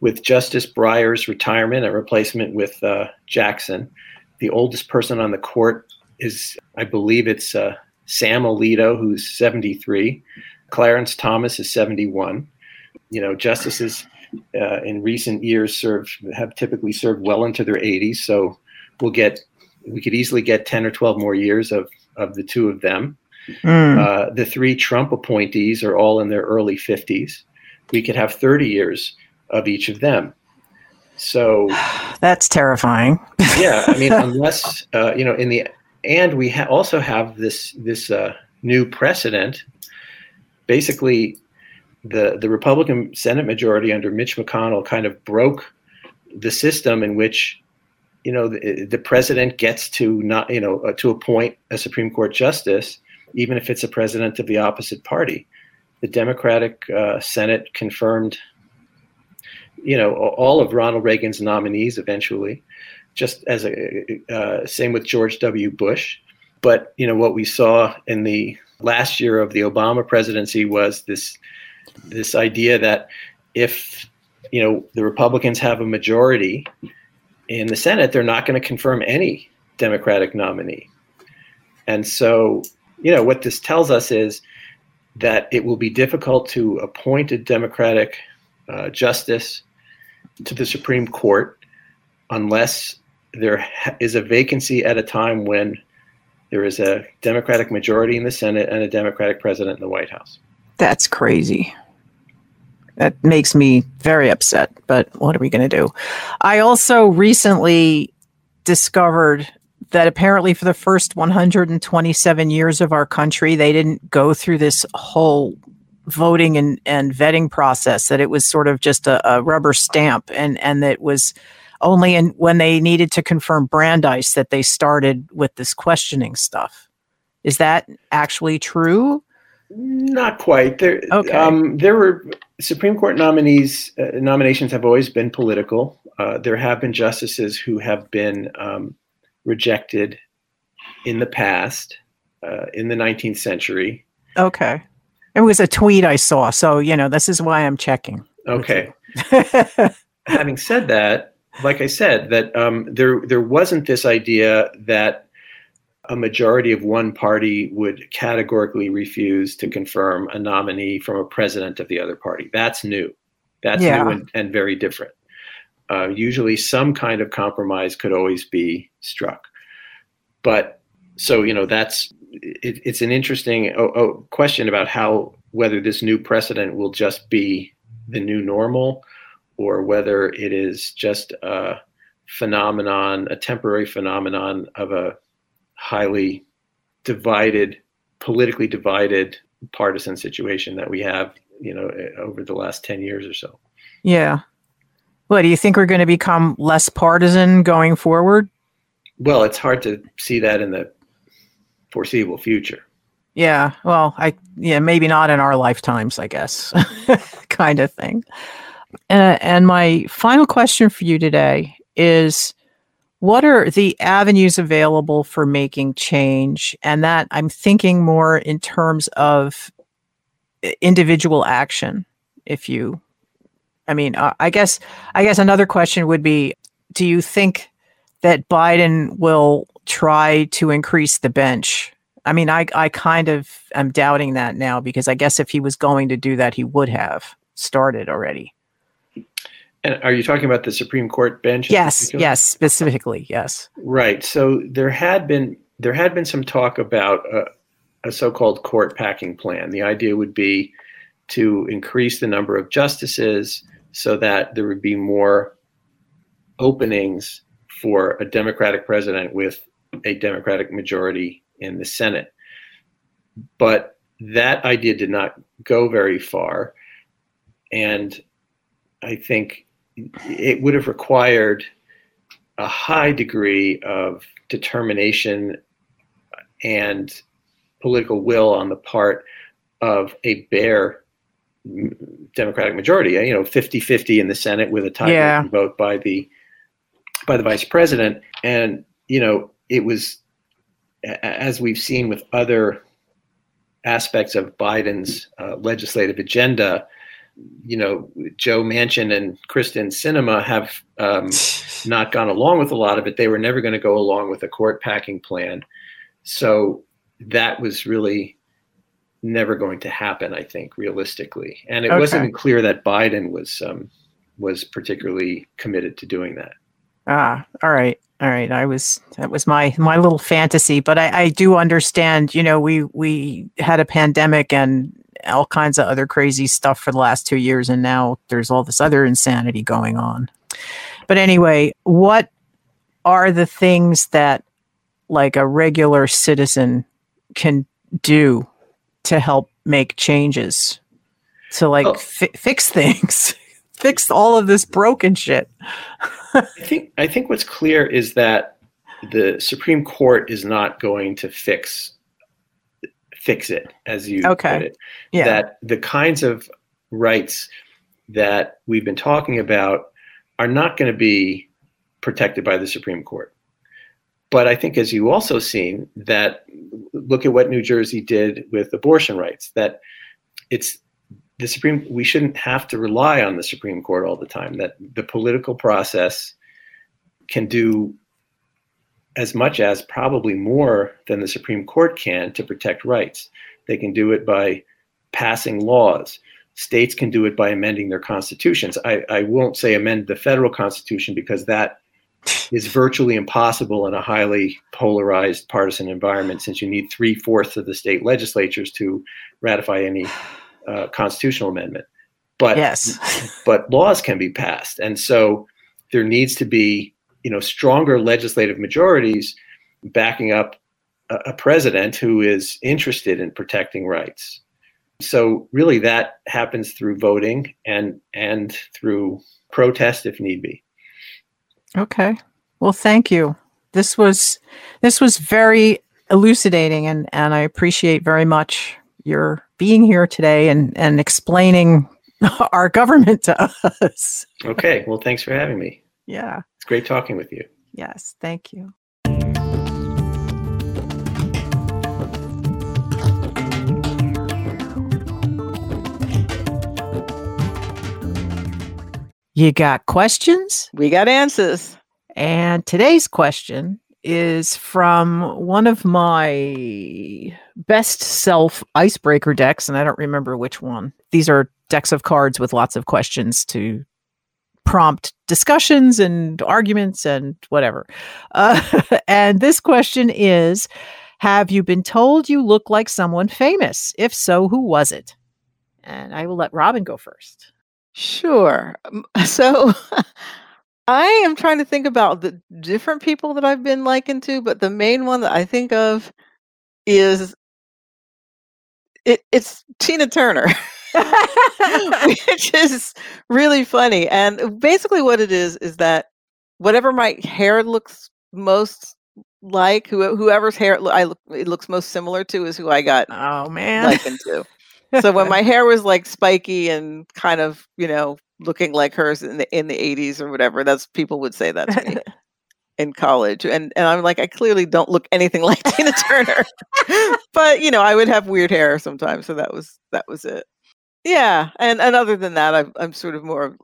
with justice breyer's retirement and replacement with uh, jackson the oldest person on the court is i believe it's uh, sam alito who's 73 clarence thomas is 71 you know justices uh, in recent years serve have typically served well into their 80s so we'll get we could easily get 10 or 12 more years of, of the two of them. Mm. Uh, the three Trump appointees are all in their early 50s. We could have 30 years of each of them. So that's terrifying. yeah, I mean, unless uh, you know, in the and we ha- also have this this uh, new precedent. Basically, the the Republican Senate majority under Mitch McConnell kind of broke the system in which you know, the, the president gets to not, you know, uh, to appoint a Supreme Court justice, even if it's a president of the opposite party. The Democratic uh, Senate confirmed, you know, all of Ronald Reagan's nominees eventually, just as a uh, same with George W. Bush. But you know what we saw in the last year of the Obama presidency was this this idea that if you know the Republicans have a majority in the Senate, they're not going to confirm any Democratic nominee. And so, you know, what this tells us is that it will be difficult to appoint a Democratic uh, justice to the Supreme Court unless there is a vacancy at a time when there is a Democratic majority in the Senate and a Democratic president in the White House. That's crazy. That makes me very upset, but what are we going to do? I also recently discovered that apparently for the first 127 years of our country, they didn't go through this whole voting and, and vetting process, that it was sort of just a, a rubber stamp and, and that was only in, when they needed to confirm Brandeis that they started with this questioning stuff. Is that actually true? Not quite. There, okay. Um, there were Supreme Court nominees. Uh, nominations have always been political. Uh, there have been justices who have been um, rejected in the past, uh, in the 19th century. Okay. It was a tweet I saw, so you know this is why I'm checking. Okay. Having said that, like I said, that um, there there wasn't this idea that a majority of one party would categorically refuse to confirm a nominee from a president of the other party. That's new. That's yeah. new and, and, very different. Uh, usually, some kind of compromise could always be struck. But so, you know, that's it, it's an interesting oh, oh, question about how whether this new precedent will just be the new normal or whether it is just a phenomenon, a temporary phenomenon of a highly divided, politically divided partisan situation that we have, you know, over the last 10 years or so. Yeah. What do you think we're going to become less partisan going forward? Well, it's hard to see that in the foreseeable future. Yeah, well, I yeah, maybe not in our lifetimes, I guess, kind of thing. Uh, and my final question for you today is what are the avenues available for making change? And that i'm thinking more in terms of individual action if you i mean uh, i guess i guess another question would be do you think that biden will try to increase the bench? I mean i i kind of am doubting that now because i guess if he was going to do that he would have started already and are you talking about the Supreme Court bench? Yes, yes, specifically, yes. Right. So there had been there had been some talk about a, a so-called court packing plan. The idea would be to increase the number of justices so that there would be more openings for a Democratic president with a Democratic majority in the Senate. But that idea did not go very far. And I think it would have required a high degree of determination and political will on the part of a bare Democratic majority, you know, 50-50 in the Senate with a tie Yeah. vote by the by the vice president. And, you know, it was as we've seen with other aspects of Biden's uh, legislative agenda, you know, Joe Manchin and Kyrsten Sinema have um, not gone along with a lot of it. They were never going to go along with a court packing plan. So that was really never going to happen, I think, realistically. And it wasn't clear that Biden was um, was particularly committed to doing that. Ah, all right. All right. I was that was my my little fantasy, but I, I do understand, you know, we we had a pandemic and all kinds of other crazy stuff for the last two years, and now there's all this other insanity going on. But anyway, what are the things that like a regular citizen can do to help make changes to like Oh. fi- fix things, fix all of this broken shit? I think I think what's clear is that the Supreme Court is not going to fix fix it, as you Okay. put it. Yeah. That the kinds of rights that we've been talking about are not going to be protected by the Supreme Court. But I think, as you also seen, that look at what New Jersey did with abortion rights. That it's the Supreme. We shouldn't have to rely on the Supreme Court all the time. That the political process can do as much as probably more than the Supreme Court can to protect rights. They can do it by passing laws. States can do it by amending their constitutions. I, I won't say amend the federal constitution because that is virtually impossible in a highly polarized partisan environment since you need three fourths of the state legislatures to ratify any uh, constitutional amendment. But yes. but laws can be passed and so there needs to be you know stronger legislative majorities backing up a, a president who is interested in protecting rights so really that happens through voting and and through protest if need be Okay. Well, thank you. This was this was very elucidating and and I appreciate very much your being here today and and explaining our government to us. okay well thanks for having me Yeah. It's great talking with you Yes, thank you. You got questions? We got answers. And today's question is from one of my best self icebreaker decks, and I don't remember which one. These are decks of cards with lots of questions to prompt discussions and arguments and whatever. Uh, and this question is Have you been told you look like someone famous? If so, who was it? And I will let Robin go first. Sure. Um, So I am trying to think about the different people that I've been likened to, but the main one that I think of is it, it's Tina Turner, which is really funny. And basically, what it is is that whatever my hair looks most like, who, whoever's hair I look, it looks most similar to, is who I got oh, man. likened to. So when my hair was like spiky and kind of, you know, looking like hers in the in the 80s or whatever, that's people would say that to me in college. And and I'm like, I clearly don't look anything like Tina Turner. but you know, I would have weird hair sometimes, so that was that was it. Yeah, and and other than that, I'm I'm sort of more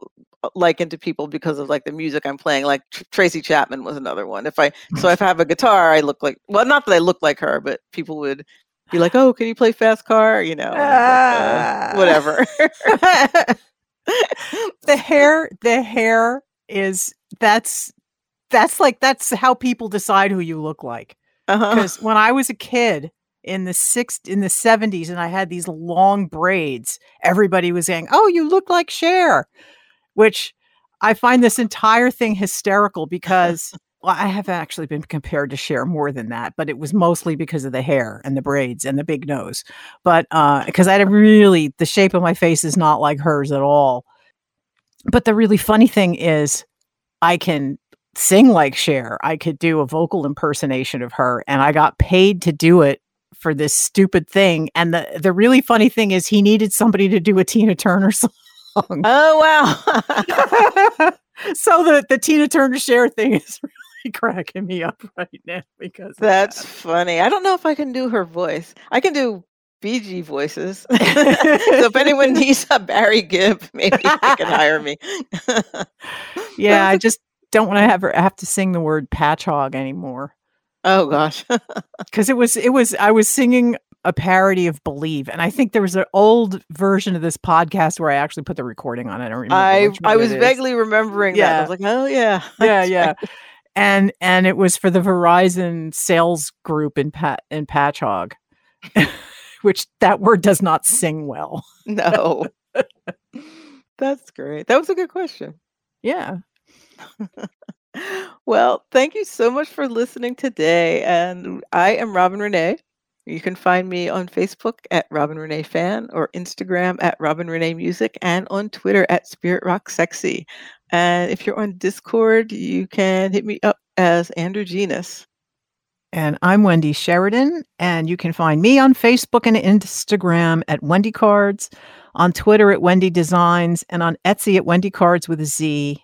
likened to people because of like the music I'm playing. Like Tr- Tracy Chapman was another one. If I so if I have a guitar, I look like well, not that I look like her, but people would be like, "Oh, can you play fast car?" You know, and I'm like, uh, Ah. whatever. the hair the hair is that's that's like that's how people decide who you look like uh-huh. because when i was a kid in the six in the 70s and i had these long braids everybody was saying oh you look like Cher which i find this entire thing hysterical because well, I have actually been compared to Cher more than that, but it was mostly because of the hair and the braids and the big nose. But uh, because I had really, the shape of my face is not like hers at all. But the really funny thing is, I can sing like Cher. I could do a vocal impersonation of her, and I got paid to do it for this stupid thing. And the the really funny thing is, he needed somebody to do a Tina Turner song. Oh wow. so the the Tina Turner Cher thing is really cracking me up right now because That's that. funny. I don't know if I can do her voice. I can do BG voices. so if anyone needs a Barry Gibb, maybe they can hire me. yeah. I just don't want to have her have to sing the word Patchogue anymore oh gosh. because it was it was I was singing a parody of Believe, and I think there was an old version of this podcast where I actually put the recording on. it. I don't remember. I I was vaguely remembering that. I was like, oh yeah. yeah, yeah. And and it was for the Verizon sales group in Pat in Patchogue, which that word does not sing well. No. That's great. That was a good question. Yeah. Well, thank you so much for listening today. And I am Robin Renée. You can find me on Facebook at Robin Renée Fan or Instagram at Robin Renée Music and on Twitter at Spirit Rock Sexy. And if you're on Discord, you can hit me up as Andrew Genus. And I'm Wendy Sheridan, and you can find me on Facebook and Instagram at Wendy Cards, on Twitter at Wendy Designs, and on Etsy at Wendy Cards with a Z,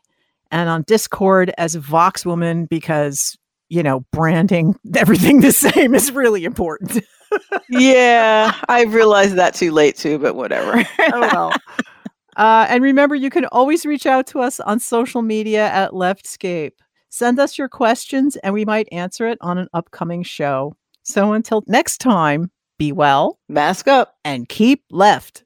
and on Discord as Vox Woman because you know branding everything the same is really important. Yeah, I realized that too late too, but whatever. oh well. Uh, and remember, you can always reach out to us on social media at Leftscape. Send us your questions, and we might answer it on an upcoming show. So until next time, be well Mask up. and keep left.